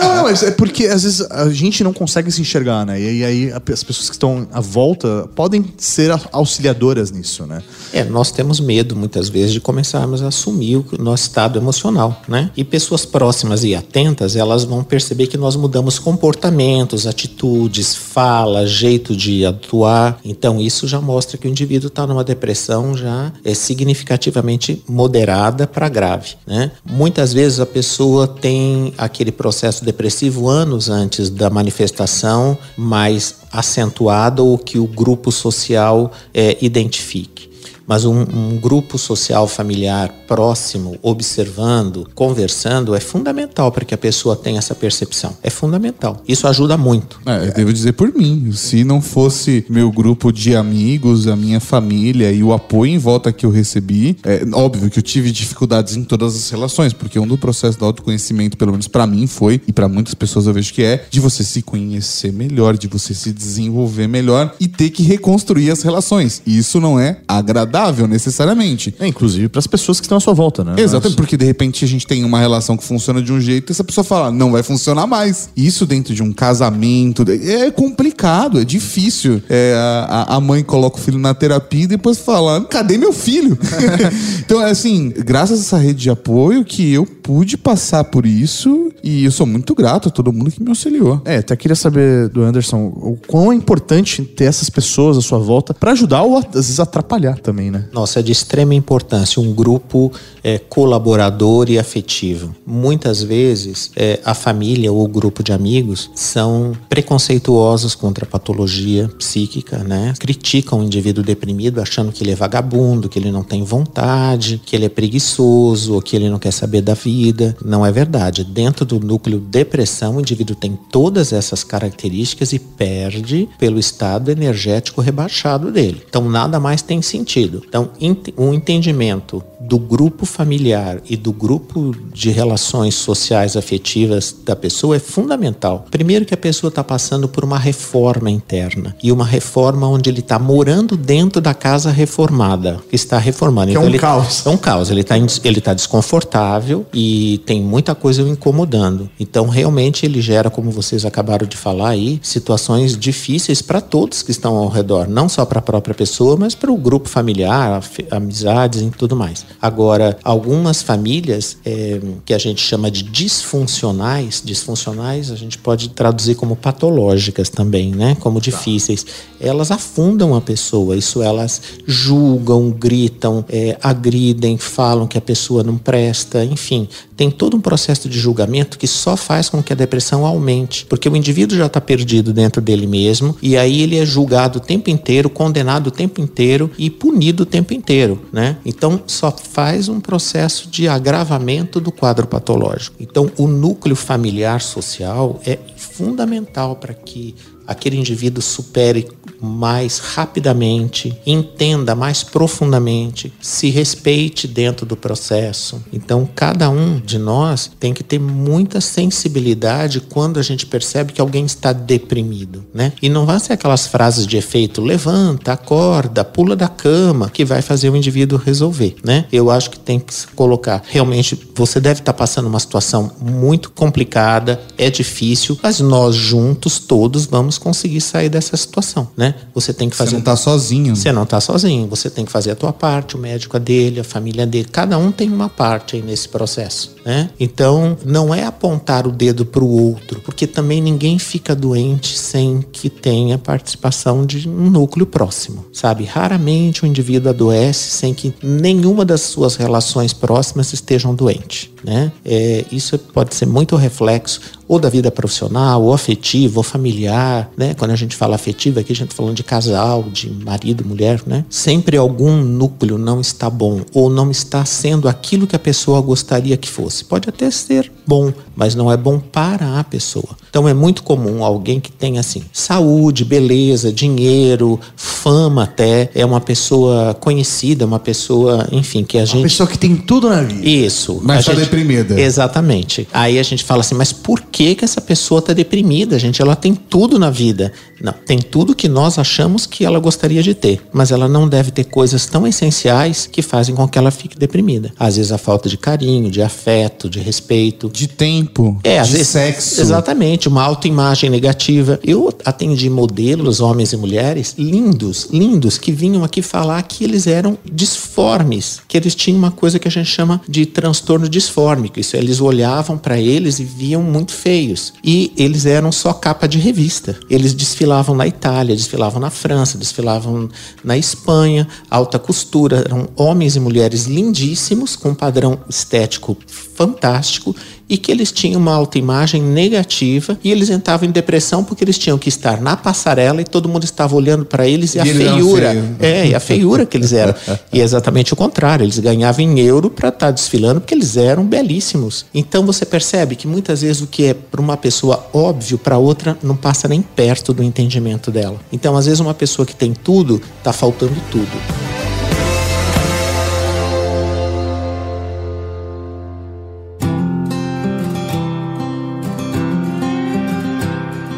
Não, não, mas é porque às vezes a gente não consegue se enxergar, né? E aí a- as pessoas que estão à volta podem ser auxiliadoras nisso, né? É, nós temos medo muitas vezes de começarmos a assumir o nosso estado emocional, né? E pessoas próximas e atentas, elas vão perceber que nós mudamos comportamentos, atitudes, fala, jeito de atuar. Então isso já mostra que o indivíduo está numa depressão já é significativamente moderada para grave, né? Muitas vezes a pessoa tem aquele processo depressivo anos antes da manifestação mais acentuada ou que o grupo social eh, identifique. Mas um, um grupo social familiar próximo, observando, conversando, é fundamental para que a pessoa tenha essa percepção. É fundamental. Isso ajuda muito. É, eu devo dizer por mim. Se não fosse meu grupo de amigos, a minha família e o apoio em volta que eu recebi, é óbvio que eu tive dificuldades em todas as relações, porque um do processo do autoconhecimento, pelo menos pra mim, foi, e pra muitas pessoas eu vejo que é, de você se conhecer melhor, de você se desenvolver melhor e ter que reconstruir as relações. E isso não é agradável necessariamente. É, inclusive para as pessoas que estão à sua volta, né? Exatamente, porque de repente a gente tem uma relação que funciona de um jeito e essa pessoa fala, não vai funcionar mais. Isso dentro de um casamento é complicado, é difícil. É, a, a mãe coloca o filho na terapia e depois fala, cadê meu filho? então, é assim, graças a essa rede de apoio que eu pude passar por isso e eu sou muito grato a todo mundo que me auxiliou. É, até queria saber do Anderson o quão é importante ter essas pessoas à sua volta para ajudar ou às vezes atrapalhar também, né? Nossa, é de extrema importância um grupo é, colaborador e afetivo. Muitas vezes é, a família ou o grupo de amigos são preconceituosos contra a patologia psíquica, né? Criticam o indivíduo deprimido achando que ele é vagabundo, que ele não tem vontade, que ele é preguiçoso ou que ele não quer saber da vida. Não é verdade. Dentro do núcleo depressão, o indivíduo tem todas essas características e perde pelo estado energético rebaixado dele. Então nada mais tem sentido. Então, ent- um entendimento do grupo familiar e do grupo de relações sociais afetivas da pessoa é fundamental. Primeiro que a pessoa está passando por uma reforma interna e uma reforma onde ele está morando dentro da casa reformada, que está reformando. Que é um ele, caos. É um caos. Ele está ele tá desconfortável e tem muita coisa o incomodando. Então, realmente, ele gera, como vocês acabaram de falar aí, situações difíceis para todos que estão ao redor, não só para a própria pessoa, mas para o grupo familiar, afe- amizades e tudo mais. Agora, algumas famílias eh, que a gente chama de disfuncionais, disfuncionais a gente pode traduzir como patológicas também, né? Como difíceis. Elas afundam a pessoa, isso elas julgam, gritam, eh, agridem, falam que a pessoa não presta, enfim. Tem todo um processo de julgamento que só faz com que a depressão aumente, porque o indivíduo já está perdido dentro dele mesmo e aí ele é julgado o tempo inteiro, condenado o tempo inteiro e punido o tempo inteiro, né? Então só faz um processo de agravamento do quadro patológico. Então o núcleo familiar social é fundamental para que aquele indivíduo supere mais rapidamente, entenda mais profundamente, se respeite dentro do processo. Então, cada um de nós tem que ter muita sensibilidade quando a gente percebe que alguém está deprimido, né? E não vai ser aquelas frases de efeito levanta, acorda, pula da cama que vai fazer o indivíduo resolver, né? Eu acho que tem que se colocar. Realmente, você deve estar passando uma situação muito complicada, é difícil, mas nós juntos todos vamos conseguir sair dessa situação, né? Você tem que fazer Você não tá sozinho. você não está sozinho, você tem que fazer a tua parte, o médico a dele, a família dele, cada um tem uma parte aí nesse processo, né? Então, não é apontar o dedo para o outro, porque também ninguém fica doente sem que tenha participação de um núcleo próximo, sabe? Raramente o indivíduo adoece sem que nenhuma das suas relações próximas estejam doentes, né? É, isso pode ser muito reflexo ou da vida profissional, ou afetiva, ou familiar, né? Quando a gente fala afetiva, aqui a gente tá falando de casal, de marido, mulher, né? Sempre algum núcleo não está bom ou não está sendo aquilo que a pessoa gostaria que fosse. Pode até ser bom, mas não é bom para a pessoa. Então é muito comum alguém que tem assim saúde, beleza, dinheiro, fama até, é uma pessoa conhecida, uma pessoa, enfim, que a Uma gente pessoa que tem tudo na vida. isso. Mas A tá deprimida. Exatamente. Aí a gente fala assim, mas por que que essa pessoa tá deprimida, gente? Ela tem tudo na vida. Não, tem tudo que nós achamos que ela gostaria de ter, mas ela não deve ter coisas tão essenciais que fazem com que ela fique deprimida. Às vezes a falta de carinho, de afeto, de respeito. De tempo, É, às de vezes, sexo. Exatamente, uma autoimagem negativa. Eu atendi modelos, homens e mulheres, lindos, lindos, que vinham aqui falar que eles eram disformes, que eles tinham uma coisa que a gente chama de transtorno disfórmico. Isso, eles olhavam para eles e viam muito feios. E eles eram só capa de revista. Eles desfilavam na Itália, desfilavam na França, desfilavam na Espanha, alta costura. Eram homens e mulheres lindíssimos, com um padrão estético fantástico e que eles tinham uma autoimagem negativa e eles entravam em depressão porque eles tinham que estar na passarela e todo mundo estava olhando para eles e, a E era feiura. É, e a feiura que eles eram. E é exatamente o contrário, eles ganhavam em euro para estar desfilando porque eles eram belíssimos. Então você percebe que muitas vezes o que é para uma pessoa óbvio para outra não passa nem perto do entendimento dela. Então às vezes uma pessoa que tem tudo tá faltando tudo.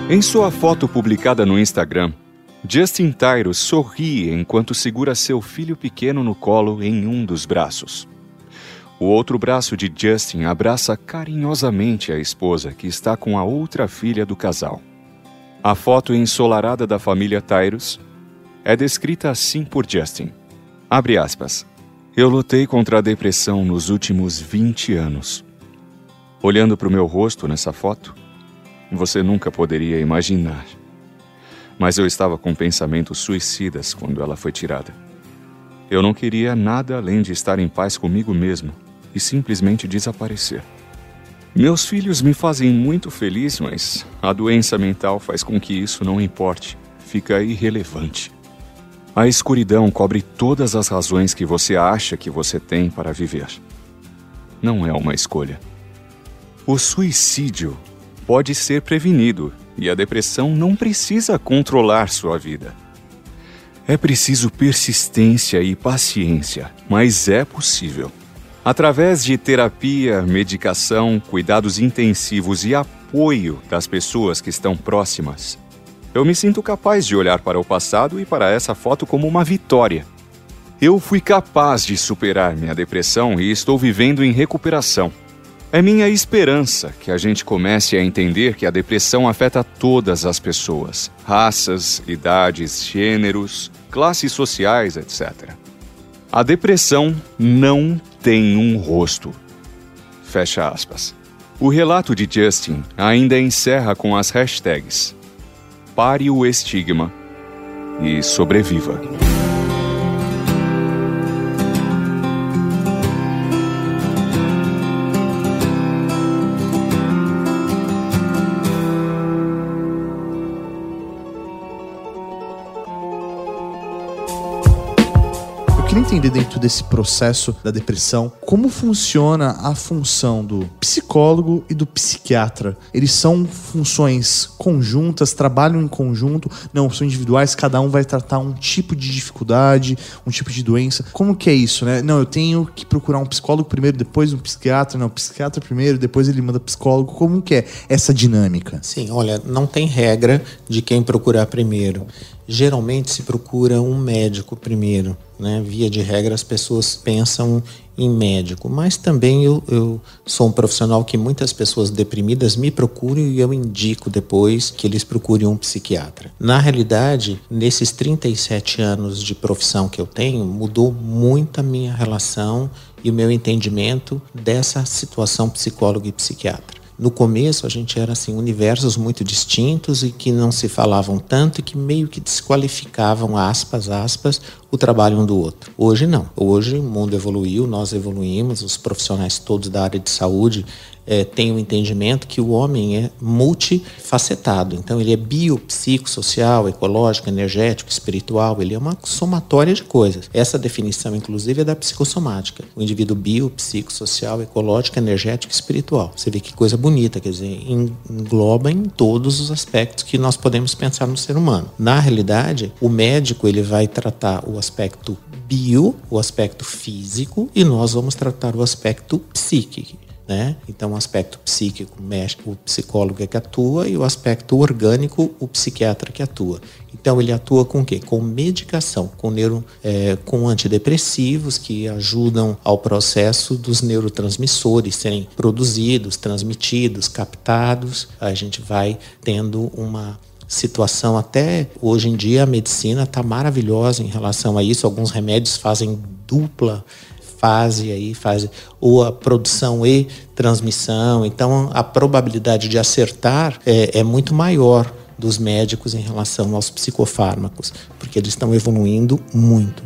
Em sua foto publicada no Instagram, Justin Tyro sorri enquanto segura seu filho pequeno no colo em um dos braços. O outro braço de Justin abraça carinhosamente a esposa que está com a outra filha do casal. A foto ensolarada da família Tyrus é descrita assim por Justin. Abre aspas. Eu lutei contra a depressão nos últimos 20 anos. Olhando para o meu rosto nessa foto, você nunca poderia imaginar. Mas eu estava com pensamentos suicidas quando ela foi tirada. Eu não queria nada além de estar em paz comigo mesmo e simplesmente desaparecer. Meus filhos me fazem muito feliz, mas a doença mental faz com que isso não importe, fica irrelevante. A escuridão cobre todas as razões que você acha que você tem para viver. Não é uma escolha. O suicídio pode ser prevenido e a depressão não precisa controlar sua vida. É preciso persistência e paciência, mas é possível. Através de terapia, medicação, cuidados intensivos e apoio das pessoas que estão próximas, eu me sinto capaz de olhar para o passado e para essa foto como uma vitória. Eu fui capaz de superar minha depressão e estou vivendo em recuperação. É minha esperança que a gente comece a entender que a depressão afeta todas as pessoas, raças, idades, gêneros, classes sociais, etc. A depressão não tem um rosto. Fecha aspas. O relato de Justin ainda encerra com as hashtags Pare o estigma e sobreviva. Entender dentro desse processo da depressão como funciona a função do psicólogo e do psiquiatra. Eles são funções conjuntas, trabalham em conjunto, não, são individuais, cada um vai tratar um tipo de dificuldade, um tipo de doença. Como que é isso, né? Não, eu tenho que procurar um psicólogo primeiro, depois um psiquiatra, não, psiquiatra primeiro, depois ele manda psicólogo. Como que é essa dinâmica? Sim, olha, não tem regra de quem procurar primeiro. Geralmente se procura um médico primeiro, né? Via de regra as pessoas pensam em médico, mas também eu, eu sou um profissional que muitas pessoas deprimidas me procuram e eu indico depois que eles procurem um psiquiatra. Na realidade, nesses 37 anos de profissão que eu tenho, mudou muito a minha relação e o meu entendimento dessa situação psicólogo e psiquiatra. No começo a gente era assim universos muito distintos e que não se falavam tanto e que meio que desqualificavam aspas aspas o trabalho um do outro. Hoje não. Hoje o mundo evoluiu, nós evoluímos, os profissionais todos da área de saúde é, tem o entendimento que o homem é multifacetado. Então, ele é biopsicossocial, ecológico, energético, espiritual, ele é uma somatória de coisas. Essa definição, inclusive, é da psicossomática. O indivíduo biopsicossocial, ecológico, energético e espiritual. Você vê que coisa bonita, quer dizer, engloba em todos os aspectos que nós podemos pensar no ser humano. Na realidade, o médico ele vai tratar o aspecto bio, o aspecto físico, e nós vamos tratar o aspecto psíquico. Né? Então, o aspecto psíquico, o psicólogo é que atua, e o aspecto orgânico, o psiquiatra que atua. Então, ele atua com o quê? Com medicação, com, neuro, é, com antidepressivos que ajudam ao processo dos neurotransmissores serem produzidos, transmitidos, captados. A gente vai tendo uma situação até hoje em dia a medicina está maravilhosa em relação a isso. Alguns remédios fazem dupla fase aí, fase ou a produção e transmissão. Então a probabilidade de acertar é, é muito maior dos médicos em relação aos psicofármacos, porque eles estão evoluindo muito.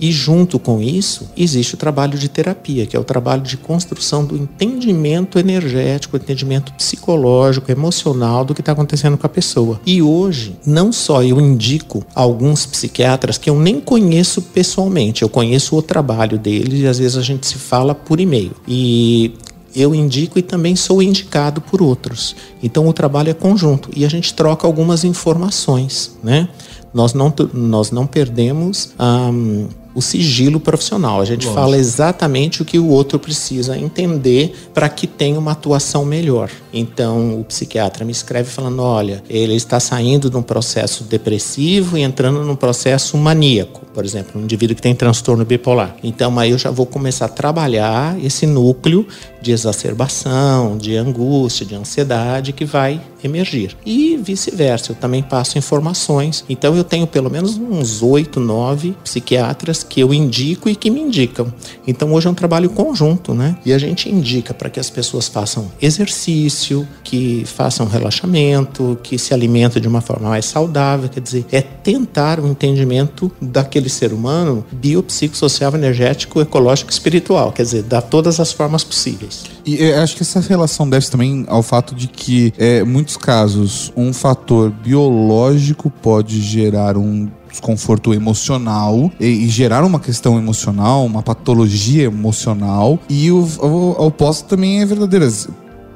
E junto com isso, existe o trabalho de terapia, que é o trabalho de construção do entendimento energético, entendimento psicológico, emocional do que está acontecendo com a pessoa. E hoje, não só eu indico alguns psiquiatras que eu nem conheço pessoalmente, eu conheço o trabalho deles e às vezes a gente se fala por e-mail. E eu indico e também sou indicado por outros. Então o trabalho é conjunto e a gente troca algumas informações, né? Nós não, nós não perdemos um, o sigilo profissional. A gente Lógico. fala exatamente o que o outro precisa entender para que tenha uma atuação melhor. Então, o psiquiatra me escreve falando: olha, ele está saindo de um processo depressivo e entrando num processo maníaco, por exemplo, um indivíduo que tem transtorno bipolar. Então, aí eu já vou começar a trabalhar esse núcleo de exacerbação, de angústia, de ansiedade que vai emergir. E vice-versa, eu também passo informações. Então, eu tenho pelo menos uns oito, nove psiquiatras que eu indico e que me indicam. Então, hoje é um trabalho conjunto, né? E a gente indica para que as pessoas façam exercício exercício, que façam relaxamento, que se alimentem de uma forma mais saudável. Quer dizer, é tentar o entendimento daquele ser humano biopsicossocial, energético, ecológico espiritual. Quer dizer, dar todas as formas possíveis. E eu acho que essa relação deve também ao fato de que, é, muitos casos, um fator biológico pode gerar um desconforto emocional e, e, gerar uma questão emocional, uma patologia emocional. E o, o, o oposto também é verdadeiro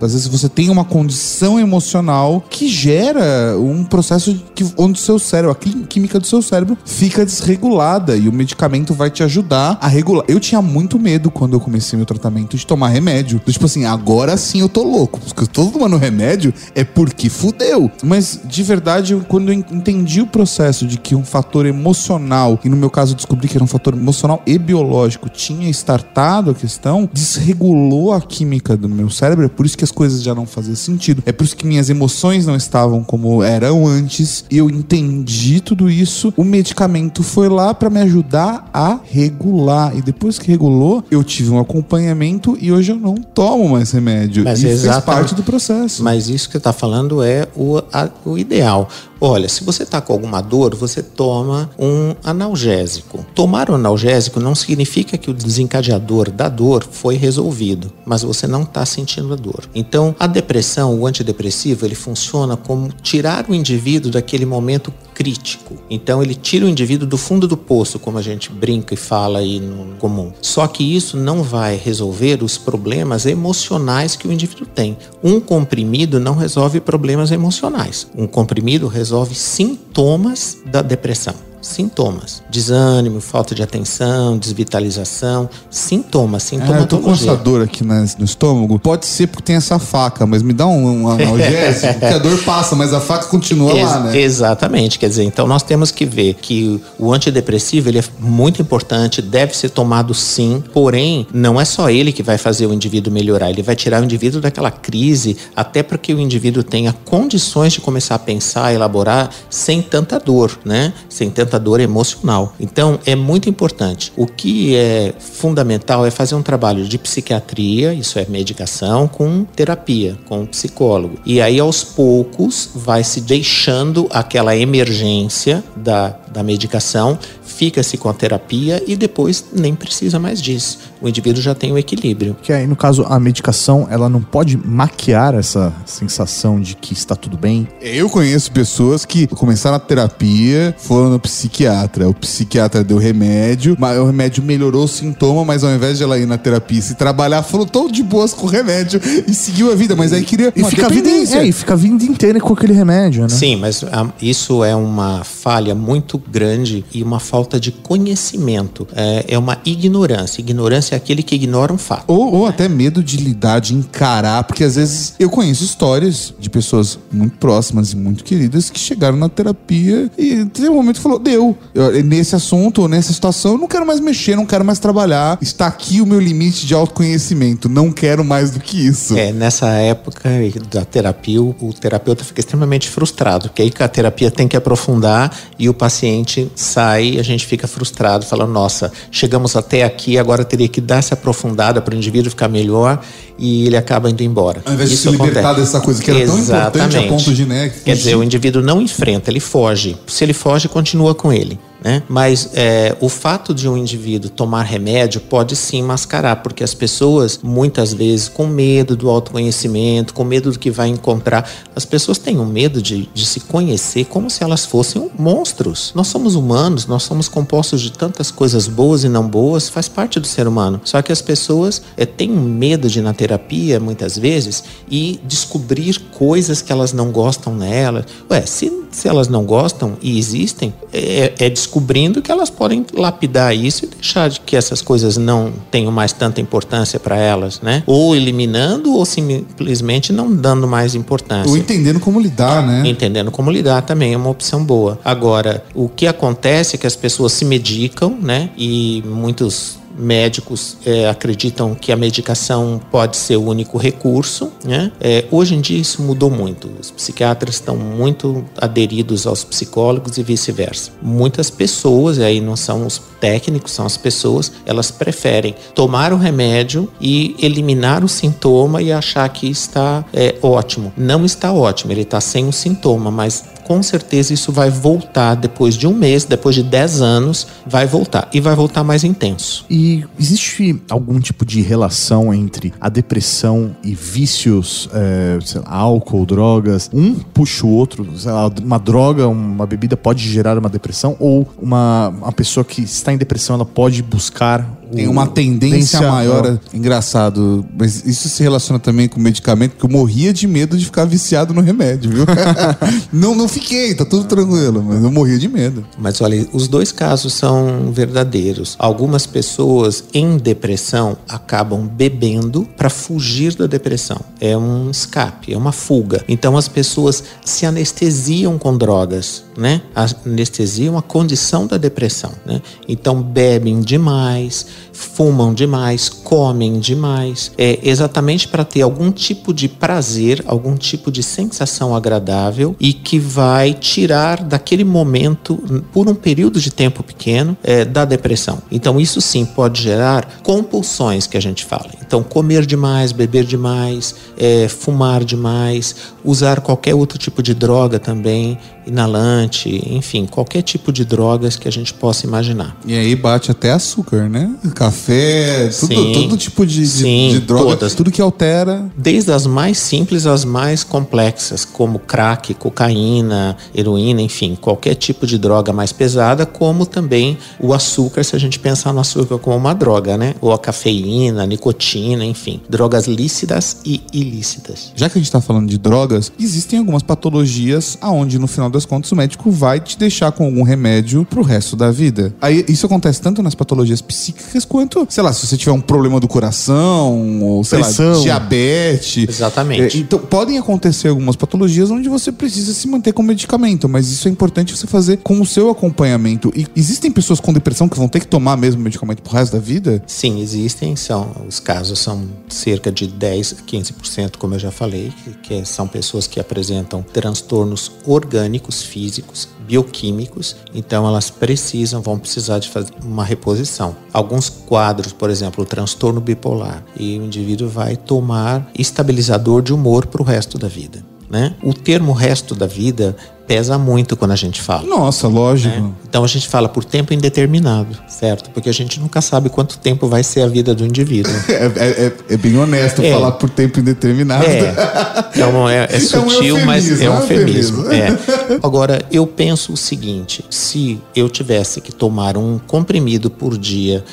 às vezes você tem uma condição emocional que gera um processo que, onde o seu cérebro, a química do seu cérebro fica desregulada e o medicamento vai te ajudar a regular. Eu tinha muito medo quando eu comecei meu tratamento de tomar remédio. Tipo assim, agora sim eu tô louco. Porque eu tô tomando remédio é porque fudeu. Mas de verdade, quando eu entendi o processo de que um fator emocional, e no meu caso descobri que era um fator emocional e biológico, tinha startado a questão, desregulou a química do meu cérebro. É por isso que as coisas já não faziam sentido. É por isso que minhas emoções não estavam como eram antes. Eu entendi tudo isso. O medicamento foi lá para me ajudar a regular. E depois que regulou, eu tive um acompanhamento e hoje eu não tomo mais remédio. Mas e fez parte do processo. Mas isso que você está falando é o, a, o ideal. Olha, se você está com alguma dor, você toma um analgésico. Tomar o analgésico não significa que o desencadeador da dor foi resolvido, mas você não está sentindo a dor. Então, a depressão, o antidepressivo, ele funciona como tirar o indivíduo daquele momento crítico. Então, ele tira o indivíduo do fundo do poço, como a gente brinca e fala aí no comum. Só que isso não vai resolver os problemas emocionais que o indivíduo tem. Um comprimido não resolve problemas emocionais. Um comprimido resolve sintomas da depressão sintomas. Desânimo, falta de atenção, desvitalização, sintomas, Ah, eu tô com essa dor aqui nas- no estômago. Pode ser porque tem essa faca, mas me dá um, um analgésico, que a dor passa, mas a faca continua lá, Ex- né? Exatamente, quer dizer, então nós temos que ver que o antidepressivo ele é muito importante, deve ser tomado sim, porém não é só ele que vai fazer o indivíduo melhorar, ele vai tirar o indivíduo daquela crise, até para que o indivíduo tenha condições de começar a pensar, elaborar sem tanta dor, né? Sem tanta emocional. Então é muito importante. O que é fundamental é fazer um trabalho de psiquiatria, isso é medicação, com terapia, com psicólogo. E aí aos poucos vai se deixando aquela emergência da, da medicação, fica-se com a terapia e depois nem precisa mais disso. O indivíduo já tem o equilíbrio. Que aí, no caso, a medicação, ela não pode maquiar essa sensação de que está tudo bem. Eu conheço pessoas que começaram a terapia, foram no psiquiatra. O psiquiatra deu remédio, mas o remédio melhorou o sintoma, mas ao invés de ela ir na terapia e se trabalhar, falou todo de boas com o remédio e seguiu a vida. Mas aí queria E uma fica, a vida, dependência. é, e fica a vida inteira com aquele remédio, né? Sim, mas ah, isso é uma falha muito grande e uma falta de conhecimento. É, é uma ignorância. Ignorância é aquele que ignora um fato. Ou, ou até medo de lidar, de encarar, porque às vezes eu conheço histórias de pessoas muito próximas e muito queridas que chegaram na terapia e teve um momento falou: deu, eu- nesse assunto ou nessa situação, eu não quero mais mexer, não quero mais trabalhar, está aqui o meu limite de autoconhecimento, não quero mais do que isso. É, nessa época da terapia, o, o terapeuta fica extremamente frustrado, porque aí a terapia tem que aprofundar e o paciente sai a gente fica frustrado, falando, nossa, chegamos até aqui, agora teria que dar essa aprofundada para o indivíduo ficar melhor e ele acaba indo embora. Ao invés de se libertar dessa coisa que era tão importante a ponto de, né, Quer dizer, o indivíduo não enfrenta, ele foge. Se ele foge, continua com ele. Né? Mas é, o fato de um indivíduo tomar remédio pode sim mascarar, porque as pessoas, muitas vezes, com medo do autoconhecimento, com medo do que vai encontrar, as pessoas têm um medo de, de se conhecer como se elas fossem monstros. Nós somos humanos, nós somos compostos de tantas coisas boas e não boas, faz parte do ser humano. Só que as pessoas é, têm um medo de ir na terapia, muitas vezes, e descobrir coisas que elas não gostam nela. Ué, se, se elas não gostam e existem, é, é descobrindo que elas podem lapidar isso e deixar de que essas coisas não tenham mais tanta importância para elas, né? Ou eliminando ou simplesmente não dando mais importância. Ou entendendo como lidar, né? Entendendo como lidar também é uma opção boa. Agora, o que acontece é que as pessoas se medicam, né? E muitos médicos é, acreditam que a medicação pode ser o único recurso. Né? É, hoje em dia isso mudou muito. Os psiquiatras estão muito aderidos aos psicólogos e vice-versa. Muitas pessoas, e aí não são os técnicos, são as pessoas, elas preferem tomar o remédio e eliminar o sintoma e achar que está é, ótimo. Não está ótimo, ele está sem o sintoma, mas com certeza isso vai voltar depois de um mês, depois de 10 anos, vai voltar. E vai voltar mais intenso. E existe algum tipo de relação entre a depressão e vícios, é, lá, álcool, drogas? Um puxa o outro, lá, uma droga, uma bebida pode gerar uma depressão? Ou uma, uma pessoa que está em depressão, ela pode buscar Tem uma tendência maior. Engraçado, mas isso se relaciona também com o medicamento, porque eu morria de medo de ficar viciado no remédio, viu? não, não fiquei, tá tudo tranquilo, mas eu morria de medo. Mas olha, os dois casos são verdadeiros. Algumas pessoas em depressão acabam bebendo para fugir da depressão. É um escape, é uma fuga. Então as pessoas se anestesiam com drogas, né? Anestesiam a condição da depressão, né? Então bebem demais, fumam demais, comem demais, é exatamente para ter algum tipo de prazer, algum tipo de sensação agradável e que vai tirar daquele momento, por um período de tempo pequeno, é, da depressão. Então, isso sim pode gerar compulsões que a gente fala. Então, comer demais, beber demais, é, fumar demais, usar qualquer outro tipo de droga também, inalante, enfim, qualquer tipo de drogas que a gente possa imaginar. E aí bate até açúcar, né? Café, tudo, Sim. todo tipo de, de- Sim, de droga, todas. tudo que altera. Desde as mais simples às mais complexas, como crack, cocaína, heroína, enfim, qualquer tipo de droga mais pesada, como também o açúcar, se a gente pensar no açúcar como uma droga, né? Ou a cafeína, a nicotina, enfim, drogas lícitas e ilícitas. Já que a gente tá falando de drogas, existem algumas patologias aonde no final das contas o médico vai te deixar com algum remédio pro resto da vida. Aí isso acontece tanto nas patologias psíquicas quanto, sei lá, se você tiver um problema do coração ou sei Pressão. lá, diabetes. Exatamente. É, então podem acontecer algumas patologias onde você precisa se manter com medicamento, mas isso é importante você fazer com o seu acompanhamento. E existem pessoas com depressão que vão ter que tomar mesmo medicamento pro resto da vida? Sim, existem, são, os casos são cerca de 10 a 15%, como eu já falei, que, que são pessoas que apresentam transtornos orgânicos, físicos, bioquímicos, então elas precisam, vão precisar de fazer uma reposição. Alguns quadros, por exemplo, o transtorno bipolar, e o indivíduo vai tomar estabilizador de humor para o resto da vida. Né? O termo resto da vida pesa muito quando a gente fala. Nossa, lógico. né? Então a gente fala por tempo indeterminado, certo? Porque a gente nunca sabe quanto tempo vai ser a vida do indivíduo. É, é- é- é bem honesto É. falar por tempo indeterminado. É, então é, é sutil, mas eufemismo, é um é um eufemismo. eufemismo. É. Agora, eu penso o seguinte: se eu tivesse que tomar um comprimido por dia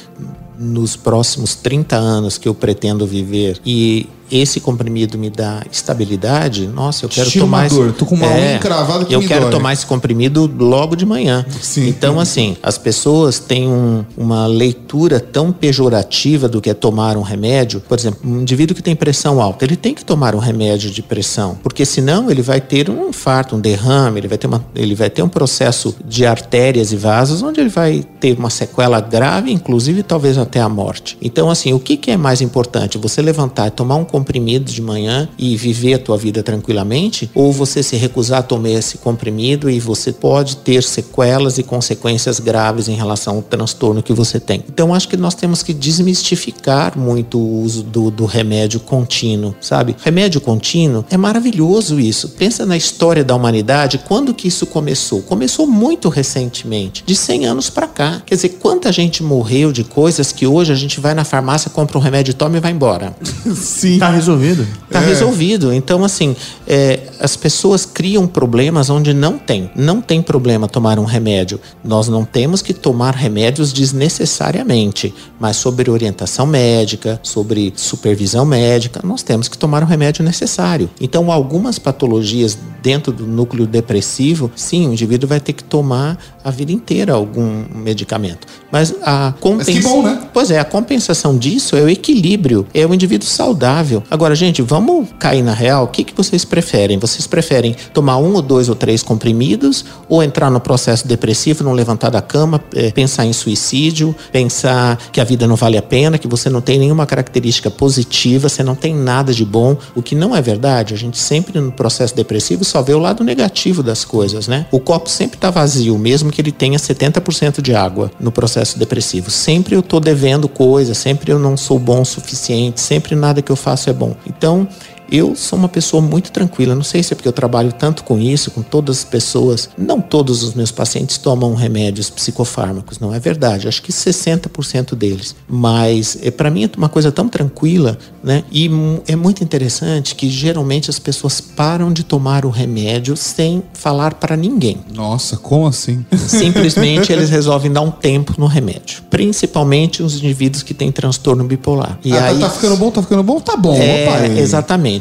nos próximos 30 anos que eu pretendo viver e esse comprimido me dá estabilidade, nossa, eu quero tomar esse- dor, tô com uma unha encravada que eu me quero dói. tomar esse comprimido logo de manhã. Sim. Então, assim, as pessoas têm um- uma leitura tão pejorativa do que é tomar um remédio. Por exemplo, um indivíduo que tem pressão alta, ele tem que tomar um remédio de pressão, porque senão ele vai ter um infarto, um derrame, ele vai ter, uma, ele vai ter um processo de artérias e vasos onde ele vai ter uma sequela grave, inclusive talvez até a morte. Então, assim, o que, que é mais importante? Você levantar e tomar um comprimido de manhã e viver a tua vida tranquilamente? Ou você se recusar a tomar esse comprimido e você pode ter sequelas e consequências graves em relação ao transtorno que você tem? Então, acho que nós temos que desmistificar muito o uso do, do remédio contínuo, sabe? Remédio contínuo é maravilhoso isso. Pensa na história da humanidade, quando que isso começou? Começou muito recentemente, de 100 anos para cá. Quer dizer, quanta gente morreu de coisas que hoje a gente vai na farmácia, compra um remédio, toma e vai embora. Sim. Tá resolvido. Tá resolvido. Então, assim, é, as pessoas criam problemas onde não tem. Não tem problema tomar um remédio. Nós não temos que tomar remédios desnecessariamente, mas sobre orientação médica, sobre supervisão médica, nós temos que tomar o remédio necessário. Então, algumas patologias dentro do núcleo depressivo, sim, o indivíduo vai ter que tomar a vida inteira algum medicamento. Mas a compensa... que bom, né? Pois é, a compensação disso é o equilíbrio, é o indivíduo saudável. Agora, gente, vamos cair na real. O que, que vocês preferem? Vocês preferem tomar um ou dois ou três comprimidos ou entrar no processo depressivo, não levantar da cama, eh, pensar em suicídio, pensar que a vida não vale a pena, que você não tem nenhuma característica positiva, você não tem nada de bom, o que não é verdade. A gente sempre no processo depressivo só vê o lado negativo das coisas, né? O copo sempre está vazio, mesmo que ele tenha 70% de água no processo depressivo. Sempre eu tô devendo coisa, sempre eu não sou bom o suficiente, sempre nada que eu faço é bom. Então, eu sou uma pessoa muito tranquila. Não sei se é porque eu trabalho tanto com isso, com todas as pessoas. Não todos os meus pacientes tomam remédios psicofármacos, não é verdade. Acho que 60% deles. Mas é, para mim é uma coisa tão tranquila, né? E é muito interessante que geralmente as pessoas param de tomar o remédio sem falar para ninguém. Nossa, como assim? Simplesmente eles resolvem dar um tempo no remédio. Principalmente os indivíduos que têm transtorno bipolar. E Ah, tá- aí tá, ficando bom, tá ficando bom? Tá bom, é, pai.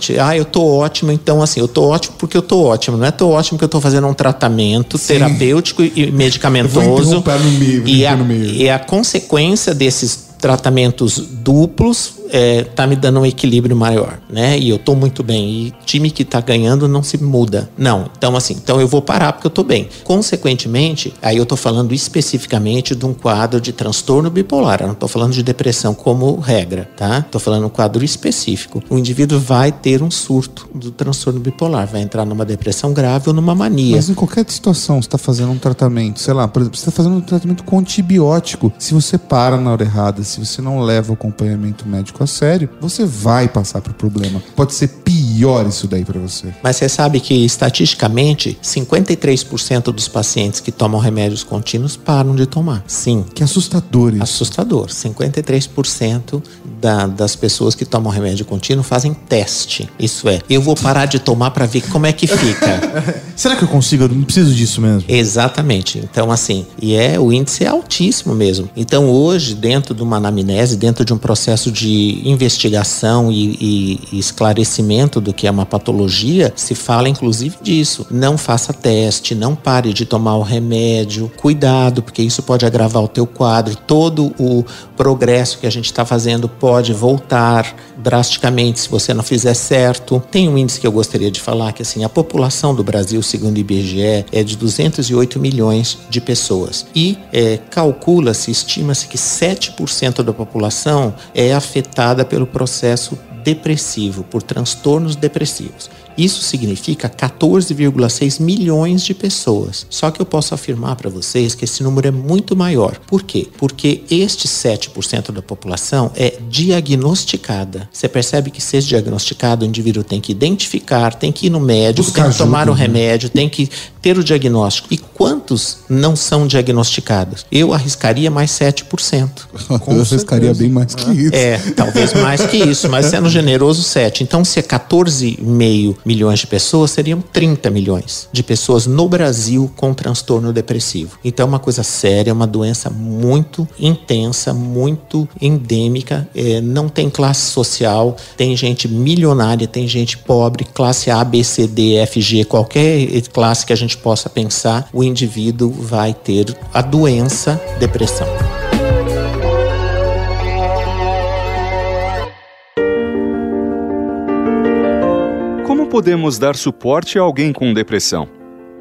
Exatamente. Ah, eu tô ótimo, então assim, eu tô ótimo porque eu tô ótimo. Não é tô ótimo porque eu tô fazendo um tratamento terapêutico e Eu vou medicamentoso. no meio, e, a, no meio. e a consequência desses tratamentos duplos é, tá me dando um equilíbrio maior, né? E eu tô muito bem. E time que tá ganhando não se muda. Não. Então, assim, então eu vou parar porque eu tô bem. Consequentemente, aí eu tô falando especificamente de um quadro de transtorno bipolar. Eu não tô falando de depressão como regra, tá? Tô falando um quadro específico. O indivíduo vai ter um surto do transtorno bipolar, vai entrar numa depressão grave ou numa mania. Mas em qualquer situação, você tá fazendo um tratamento, sei lá, por exemplo, você tá fazendo um tratamento com antibiótico. Se você para na hora errada, se você não leva o acompanhamento médico a sério, você vai passar por problema. Pode ser pior isso daí para você. Mas você sabe que, estatisticamente, 53% dos pacientes que tomam remédios contínuos param de tomar. Sim. Que assustador isso. Assustador. 53% da, das pessoas que tomam remédio contínuo fazem teste. Isso é, eu vou parar de tomar para ver como é que fica. Será que eu consigo? Eu não preciso disso mesmo. Exatamente. Então, assim, e é o índice é altíssimo mesmo. Então, hoje, dentro de uma anamnese, dentro de um processo de investigação e, e, esclarecimento do que é uma patologia, se fala inclusive disso. Não faça teste, não pare de tomar o remédio, cuidado, porque isso pode agravar o teu quadro. Todo o progresso que a gente está fazendo pode voltar drasticamente se você não fizer certo. Tem um índice que eu gostaria de falar que assim, a população do Brasil, segundo o IBGE, é de 208 milhões de pessoas. E é, calcula-se, estima-se que 7% da população é afetada pelo processo depressivo, por transtornos depressivos. Isso significa 14,6 milhões de pessoas. Só que eu posso afirmar para vocês que esse número é muito maior. Por quê? Porque este 7% da população é diagnosticada. Você percebe que, ser diagnosticado, o indivíduo tem que identificar, tem que ir no médico, Buscar tem que tomar o ajuda, né? remédio, tem que ter o diagnóstico. E quantos não são diagnosticados? Eu arriscaria mais 7%. eu arriscaria bem mais que isso. É, talvez mais que isso, mas sendo generoso, 7. Então, se é 14,5 milhões de pessoas, seriam 30 milhões de pessoas no Brasil com transtorno depressivo. Então, é uma coisa séria, uma doença muito intensa, muito endêmica. É, não tem classe social, tem gente milionária, tem gente pobre, classe A, B, C, D, F, G, qualquer classe que a gente possa pensar, o indivíduo vai ter a doença depressão. Podemos dar suporte a alguém com depressão?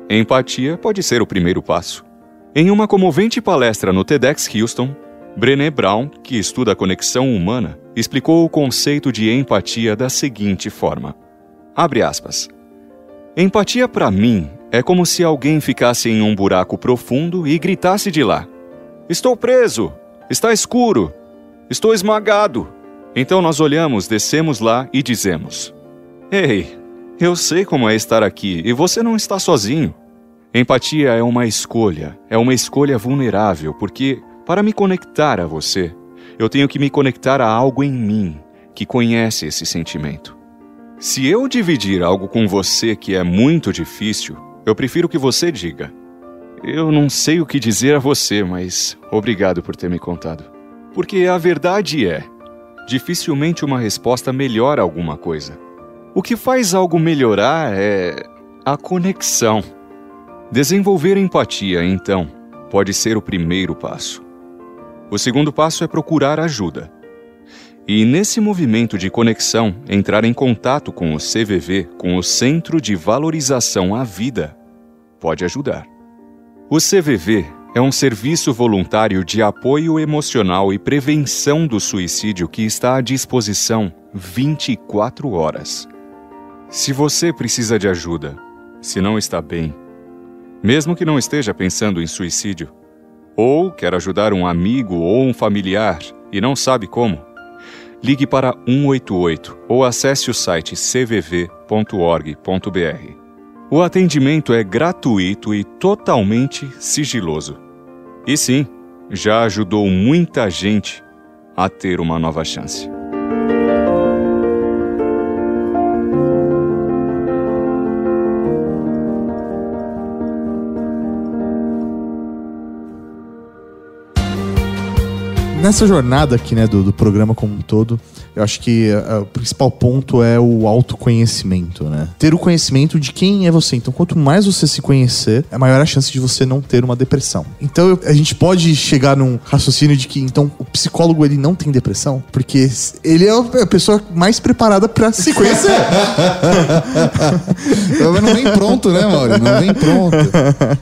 Empatia pode ser o primeiro passo. Em uma comovente palestra no TEDx Houston, Brené Brown, que estuda a conexão humana, explicou o conceito de empatia da seguinte forma: Abre aspas. Empatia para mim é como se alguém ficasse em um buraco profundo e gritasse de lá: Estou preso! Está escuro! Estou esmagado! Então nós olhamos, descemos lá e dizemos: Ei, eu sei como é estar aqui e você não está sozinho. Empatia é uma escolha, é uma escolha vulnerável, porque para me conectar a você, eu tenho que me conectar a algo em mim que conhece esse sentimento. Se eu dividir algo com você que é muito difícil, eu prefiro que você diga: Eu não sei o que dizer a você, mas obrigado por ter me contado. Porque a verdade é: dificilmente uma resposta melhora alguma coisa. O que faz algo melhorar é a conexão. Desenvolver empatia, então, pode ser o primeiro passo. O segundo passo é procurar ajuda. E nesse movimento de conexão, entrar em contato com o CVV, com o Centro de Valorização à Vida, pode ajudar. O CVV é um serviço voluntário de apoio emocional e prevenção do suicídio que está à disposição 24 horas. Se você precisa de ajuda, se não está bem, mesmo que não esteja pensando em suicídio, ou quer ajudar um amigo ou um familiar e não sabe como, ligue para 188 ou acesse o site cvv.org.br. O atendimento é gratuito e totalmente sigiloso. E sim, já ajudou muita gente a ter uma nova chance. Nessa jornada aqui, né, do, do programa como um todo, eu acho que eh, o principal ponto é o autoconhecimento, né? Ter o conhecimento de quem é você. Então, quanto mais você se conhecer, é maior a chance de você não ter uma depressão. Então, eu- a gente pode chegar num raciocínio de que, então, o psicólogo, ele não tem depressão, porque ele é a pessoa mais preparada pra se conhecer. Mas não vem pronto, né, Mauro? Não vem pronto.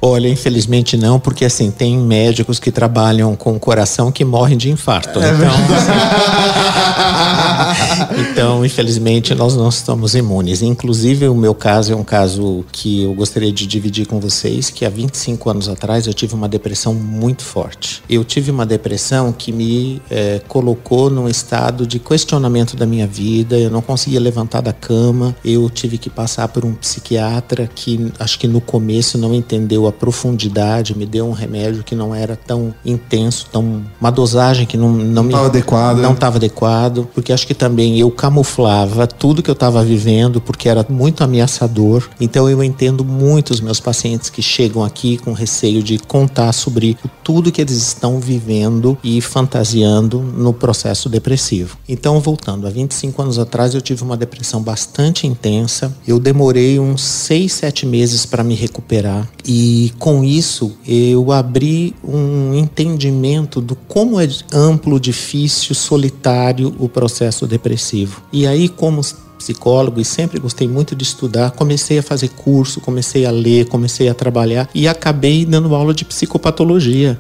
Olha, infelizmente não, porque assim, tem médicos que trabalham com o coração que morrem de infarto. então, então, infelizmente, nós não estamos imunes. Inclusive, o meu caso é um caso que eu gostaria de dividir com vocês, que há 25 anos atrás eu tive uma depressão muito forte. Eu tive uma depressão que me eh, colocou num estado de questionamento da minha vida, eu não conseguia levantar da cama, eu tive que passar por um psiquiatra que acho que no começo não entendeu a profundidade, me deu um remédio que não era tão intenso, tão uma dosagem que não, não me tava adequada. não estava adequado, porque acho que também eu camuflava tudo que eu estava vivendo, porque era muito ameaçador. Então eu entendo muito os meus pacientes que chegam aqui com receio de contar sobre tudo que eles estão vivendo e fantasiando no processo depressivo. Então, voltando, há 25 anos atrás eu tive uma depressão bastante intensa. Eu demorei uns 6, 7 meses para me recuperar e com isso eu abri um entendimento do como é amplo, difícil, solitário o processo depressivo. E aí, como psicólogo e sempre gostei muito de estudar, comecei a fazer curso, comecei a ler, comecei a trabalhar e acabei dando aula de psicopatologia,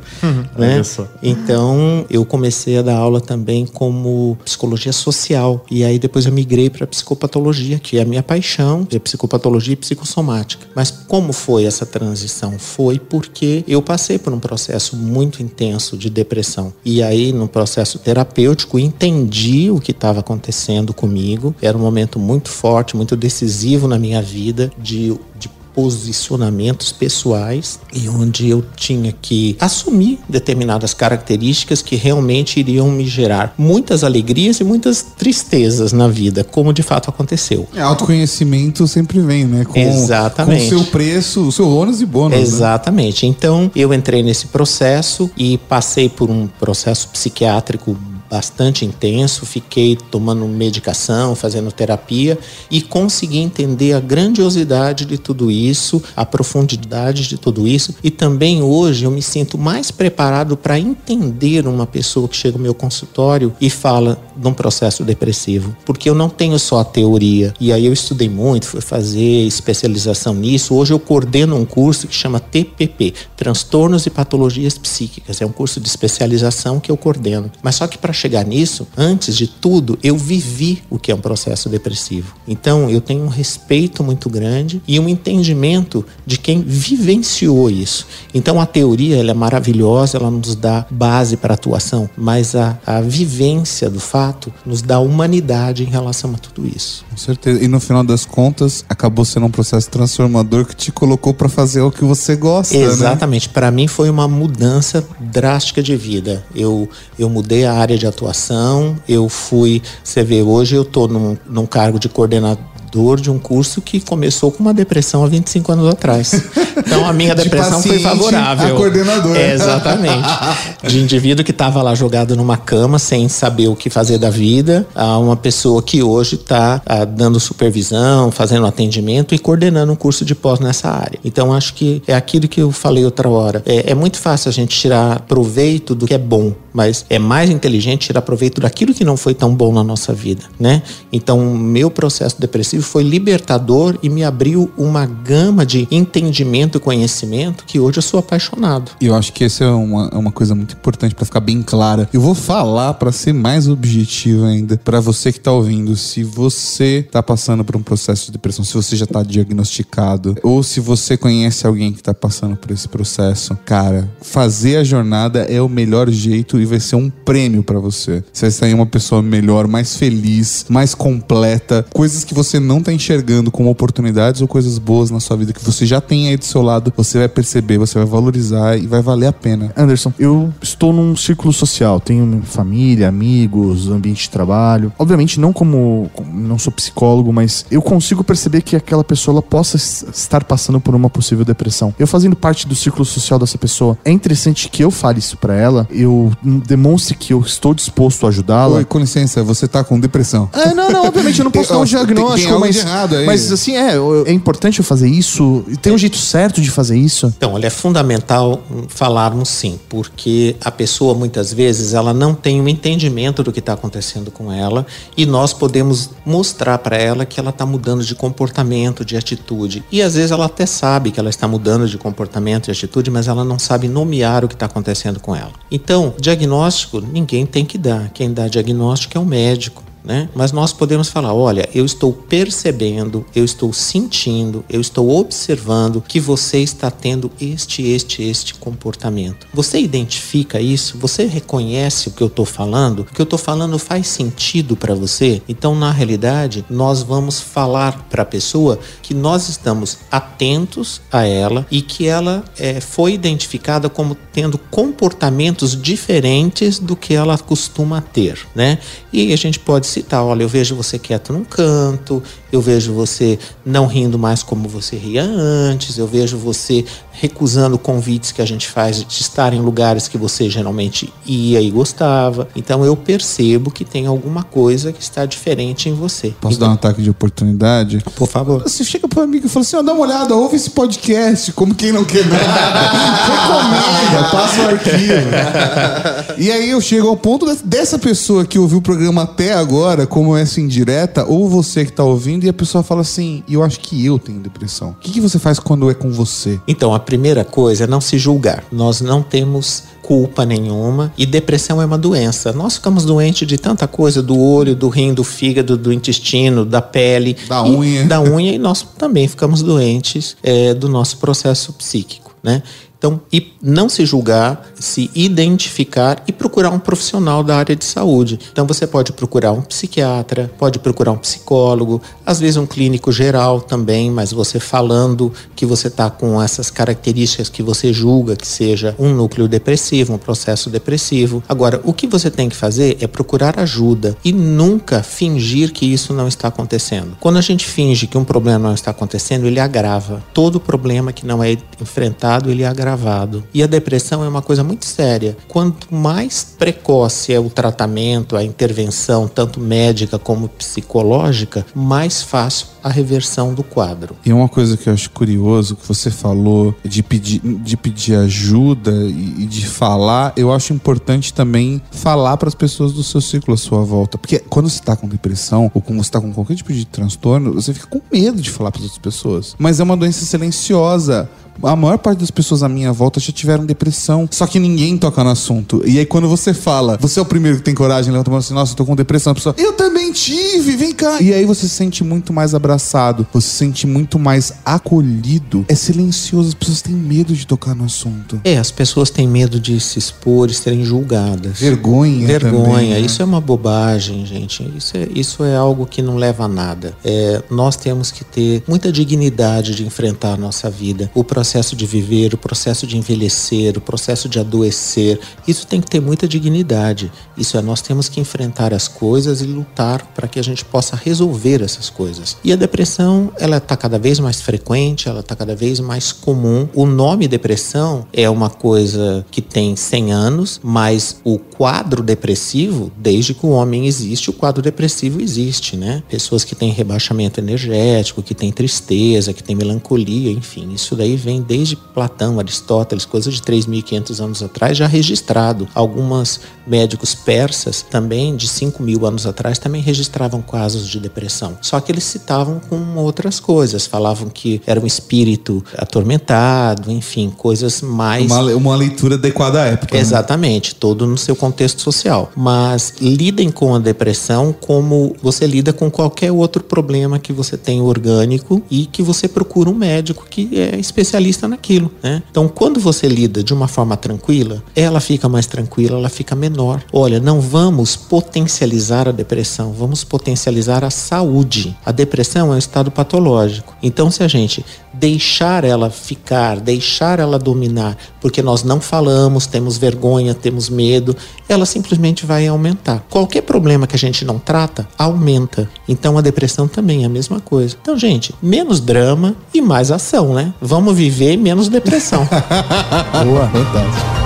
né? olha só. Então, eu comecei a dar aula também como psicologia social e aí depois eu migrei para psicopatologia, que é a minha paixão, é psicopatologia e psicossomática. Mas como foi essa transição? Foi porque eu passei por um processo muito intenso de depressão. E aí, no processo terapêutico, entendi o que estava acontecendo comigo. Era um momento muito forte, muito decisivo na minha vida de, de posicionamentos pessoais e onde eu tinha que assumir determinadas características que realmente iriam me gerar muitas alegrias e muitas tristezas na vida, como de fato aconteceu. É, autoconhecimento sempre vem, né? Com, Exatamente. Com o seu preço, o seu ônus e bônus. né? Exatamente. Então, eu entrei nesse processo e passei por um processo psiquiátrico bastante intenso, fiquei tomando medicação, fazendo terapia e consegui entender a grandiosidade de tudo isso, a profundidade de tudo isso e também hoje eu me sinto mais preparado para entender uma pessoa que chega no meu consultório e fala de um processo depressivo, porque eu não tenho só a teoria. E aí eu estudei muito, fui fazer especialização nisso. Hoje eu coordeno um curso que chama TPP, Transtornos e Patologias Psíquicas. É um curso de especialização que eu coordeno. Mas só que para chegar nisso, antes de tudo, eu vivi o que é um processo depressivo. Então, eu tenho um respeito muito grande e um entendimento de quem vivenciou isso. Então, a teoria ela é maravilhosa, ela nos dá base para atuação, mas a, a vivência do fato nos dá humanidade em relação a tudo isso. Com certeza. E no final das contas, acabou sendo um processo transformador que te colocou pra fazer o que você gosta, né? Exatamente. Para mim foi uma mudança drástica de vida. Eu, eu mudei a área de atuação, eu fui. Você vê, hoje eu estou num, num cargo de coordenador de um curso que começou com uma depressão há 25 anos atrás. Então a minha De depressão foi favorável. a coordenador. É, exatamente. De indivíduo que estava lá jogado numa cama sem saber o que fazer da vida, a uma pessoa que hoje está dando supervisão, fazendo atendimento e coordenando um curso de pós nessa área. Então acho que é aquilo que eu falei outra hora. É, é muito fácil a gente tirar proveito do que é bom, mas é mais inteligente tirar proveito daquilo que não foi tão bom na nossa vida, né? Então, meu processo depressivo foi libertador e me abriu uma gama de entendimento e conhecimento que hoje eu sou apaixonado. E eu acho que essa é uma, é uma coisa muito importante pra ficar bem clara. Eu vou falar pra ser mais objetivo ainda pra você que tá ouvindo. Se você tá passando por um processo de depressão, se você já tá diagnosticado, ou se você conhece alguém que tá passando por esse processo, cara, fazer a jornada é o melhor jeito e vai ser um prêmio pra você. Você vai sair uma pessoa melhor, mais feliz, mais completa, coisas que você não tá enxergando como oportunidades ou coisas boas na sua vida que você já tem aí do seu lado, você vai perceber, você vai valorizar e vai valer a pena. Anderson, eu estou num círculo social, tenho família, amigos, ambiente de trabalho. Obviamente não como não sou psicólogo, mas eu consigo perceber que aquela pessoa possa estar passando por uma possível depressão. Eu fazendo parte do círculo social dessa pessoa, é interessante que eu fale isso pra ela, eu demonstre que eu estou disposto a ajudá-la. Oi, com licença, você tá com depressão. É, não, não, obviamente eu não posso Tem- dar um ó, tem- tem diagnóstico, algo mas, errado aí. mas assim, é, é importante eu fazer isso, e tem um jeito certo de fazer isso. Então, olha, é fundamental hum, falarmos sim, porque a pessoa muitas vezes ela não tem um entendimento do que está acontecendo com ela e nós podemos mostrar para ela que ela está mudando de comportamento, de atitude. E às vezes ela até sabe que ela está mudando de comportamento e atitude, mas ela não sabe nomear o que está acontecendo com ela. Então, diagnóstico ninguém tem que dar. Quem dá diagnóstico é o médico. Né? Mas nós podemos falar, olha, eu estou percebendo, eu estou sentindo, eu estou observando que você está tendo este, este, este comportamento. Você identifica isso? Você reconhece o que eu estou falando? O que eu estou falando faz sentido para você? Então, na realidade, nós vamos falar para a pessoa que nós estamos atentos a ela e que ela é, foi identificada como tendo comportamentos diferentes do que ela costuma ter, né? E a gente pode citar, olha, eu vejo você quieto num canto, eu vejo você não rindo mais como você ria antes, eu vejo você recusando convites que a gente faz de estar em lugares que você geralmente ia e gostava. Então eu percebo que tem alguma coisa que está diferente em você. Posso então, dar um ataque de oportunidade? Por favor. Você chega pro amigo e fala assim: ó, dá uma olhada, ouve esse podcast, como quem não quer nada. Recomenda, passa o arquivo. e aí eu chego ao ponto dessa pessoa que ouviu o programa até agora, como essa indireta, ou você que tá ouvindo, e a pessoa fala assim: eu acho que eu tenho depressão. O que, que você faz quando é com você? Então, a primeira coisa é não se julgar. Nós não temos culpa nenhuma e depressão é uma doença. Nós ficamos doentes de tanta coisa, do olho, do rim, do fígado, do intestino, da pele, Da unha. da unha e nós também ficamos doentes é, do nosso processo psíquico, né? Então, e não se julgar, se identificar e procurar um profissional da área de saúde. Então, você pode procurar um psiquiatra, pode procurar um psicólogo, às vezes um clínico geral também, mas você falando que você está com essas características que você julga que seja um núcleo depressivo, um processo depressivo. Agora, o que você tem que fazer é procurar ajuda e nunca fingir que isso não está acontecendo. Quando a gente finge que um problema não está acontecendo, ele agrava. Todo problema que não é enfrentado, ele é agravado. E a depressão é uma coisa muito séria. Quanto mais precoce é o tratamento, a intervenção, tanto médica como psicológica, mais fácil a reversão do quadro. E uma coisa que eu acho curioso que você falou de pedir, de pedir ajuda e, de falar, eu acho importante também falar para as pessoas do seu círculo à sua volta. Porque quando você tá com depressão ou quando você tá com qualquer tipo de transtorno, você fica com medo de falar para outras pessoas. Mas é uma doença silenciosa. A maior parte das pessoas à minha volta já tiveram depressão, só que ninguém toca no assunto. E aí quando você fala, você é o primeiro que tem coragem, levanta a mão assim, nossa, eu tô com depressão, a pessoa, eu também tive, vem cá. E aí você se sente muito mais abraçado, você se sente muito mais acolhido. É silencioso, as pessoas têm medo de tocar no assunto. É, as pessoas têm medo de se expor e serem julgadas. Vergonha. Vergonha, também, né? isso é uma bobagem, gente. Isso é, isso é algo que não leva a nada. É, nós temos que ter muita dignidade de enfrentar a nossa vida. O processo de viver, o processo de envelhecer, o processo de adoecer. Isso tem que ter muita dignidade. Isso é, nós temos que enfrentar as coisas e lutar para que a gente possa resolver essas coisas. E a depressão, ela está cada vez mais frequente, ela está cada vez mais comum. O nome depressão é uma coisa que tem 100 anos, mas o quadro depressivo, desde que o homem existe, o quadro depressivo existe, né? Pessoas que têm rebaixamento energético, que têm tristeza, que têm melancolia, enfim, isso daí vem desde Platão, Aristóteles, coisa de 3.500 anos atrás, já registrado. Algumas médicos persas também, de 5 mil anos atrás, também registravam casos de depressão. Só que eles citavam com outras coisas, falavam que era um espírito atormentado, enfim, coisas mais. Uma, uma leitura adequada à época. né? Exatamente, todo no seu contexto social. Mas lidem com a depressão como você lida com qualquer outro problema que você tem orgânico e que você procura um médico que é especialista naquilo, né? Então, quando você lida de uma forma tranquila, ela fica mais tranquila, ela fica menor. Olha, não vamos potencializar a depressão, vamos potencializar a saúde. A depressão é um estado patológico. Então, se a gente deixar ela ficar, deixar ela dominar, porque nós não falamos, temos vergonha, temos medo, ela simplesmente vai aumentar. Qualquer problema que a gente não trata, aumenta. Então a depressão também é a mesma coisa. Então, gente, menos drama e mais ação, né? Vamos viver menos depressão. Boa. Fantástico.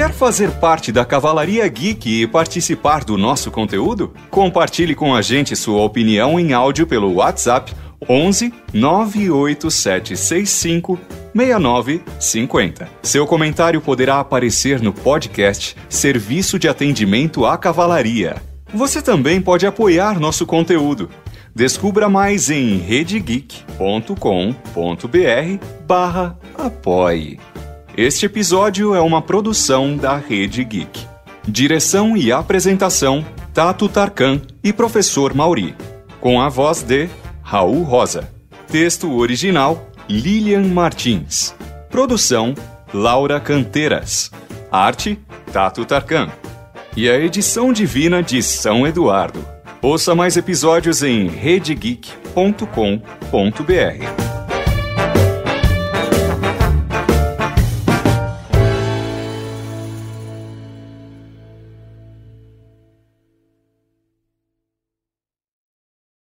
Quer fazer parte da Cavalaria Geek e participar do nosso conteúdo? Compartilhe com a gente sua opinião em áudio pelo WhatsApp 11 98765 6950. Seu comentário poderá aparecer no podcast Serviço de Atendimento à Cavalaria. Você também pode apoiar nosso conteúdo. Descubra mais em redegeek.com.br barra apoie. Este episódio é uma produção da Rede Geek. Direção e apresentação, Tato Tarkan e Professor Mauri. Com a voz de Raul Rosa. Texto original, Lilian Martins. Produção, Laura Canteiras. Arte, Tato Tarkan. E a edição divina de São Eduardo. Ouça mais episódios em redegeek.com.br.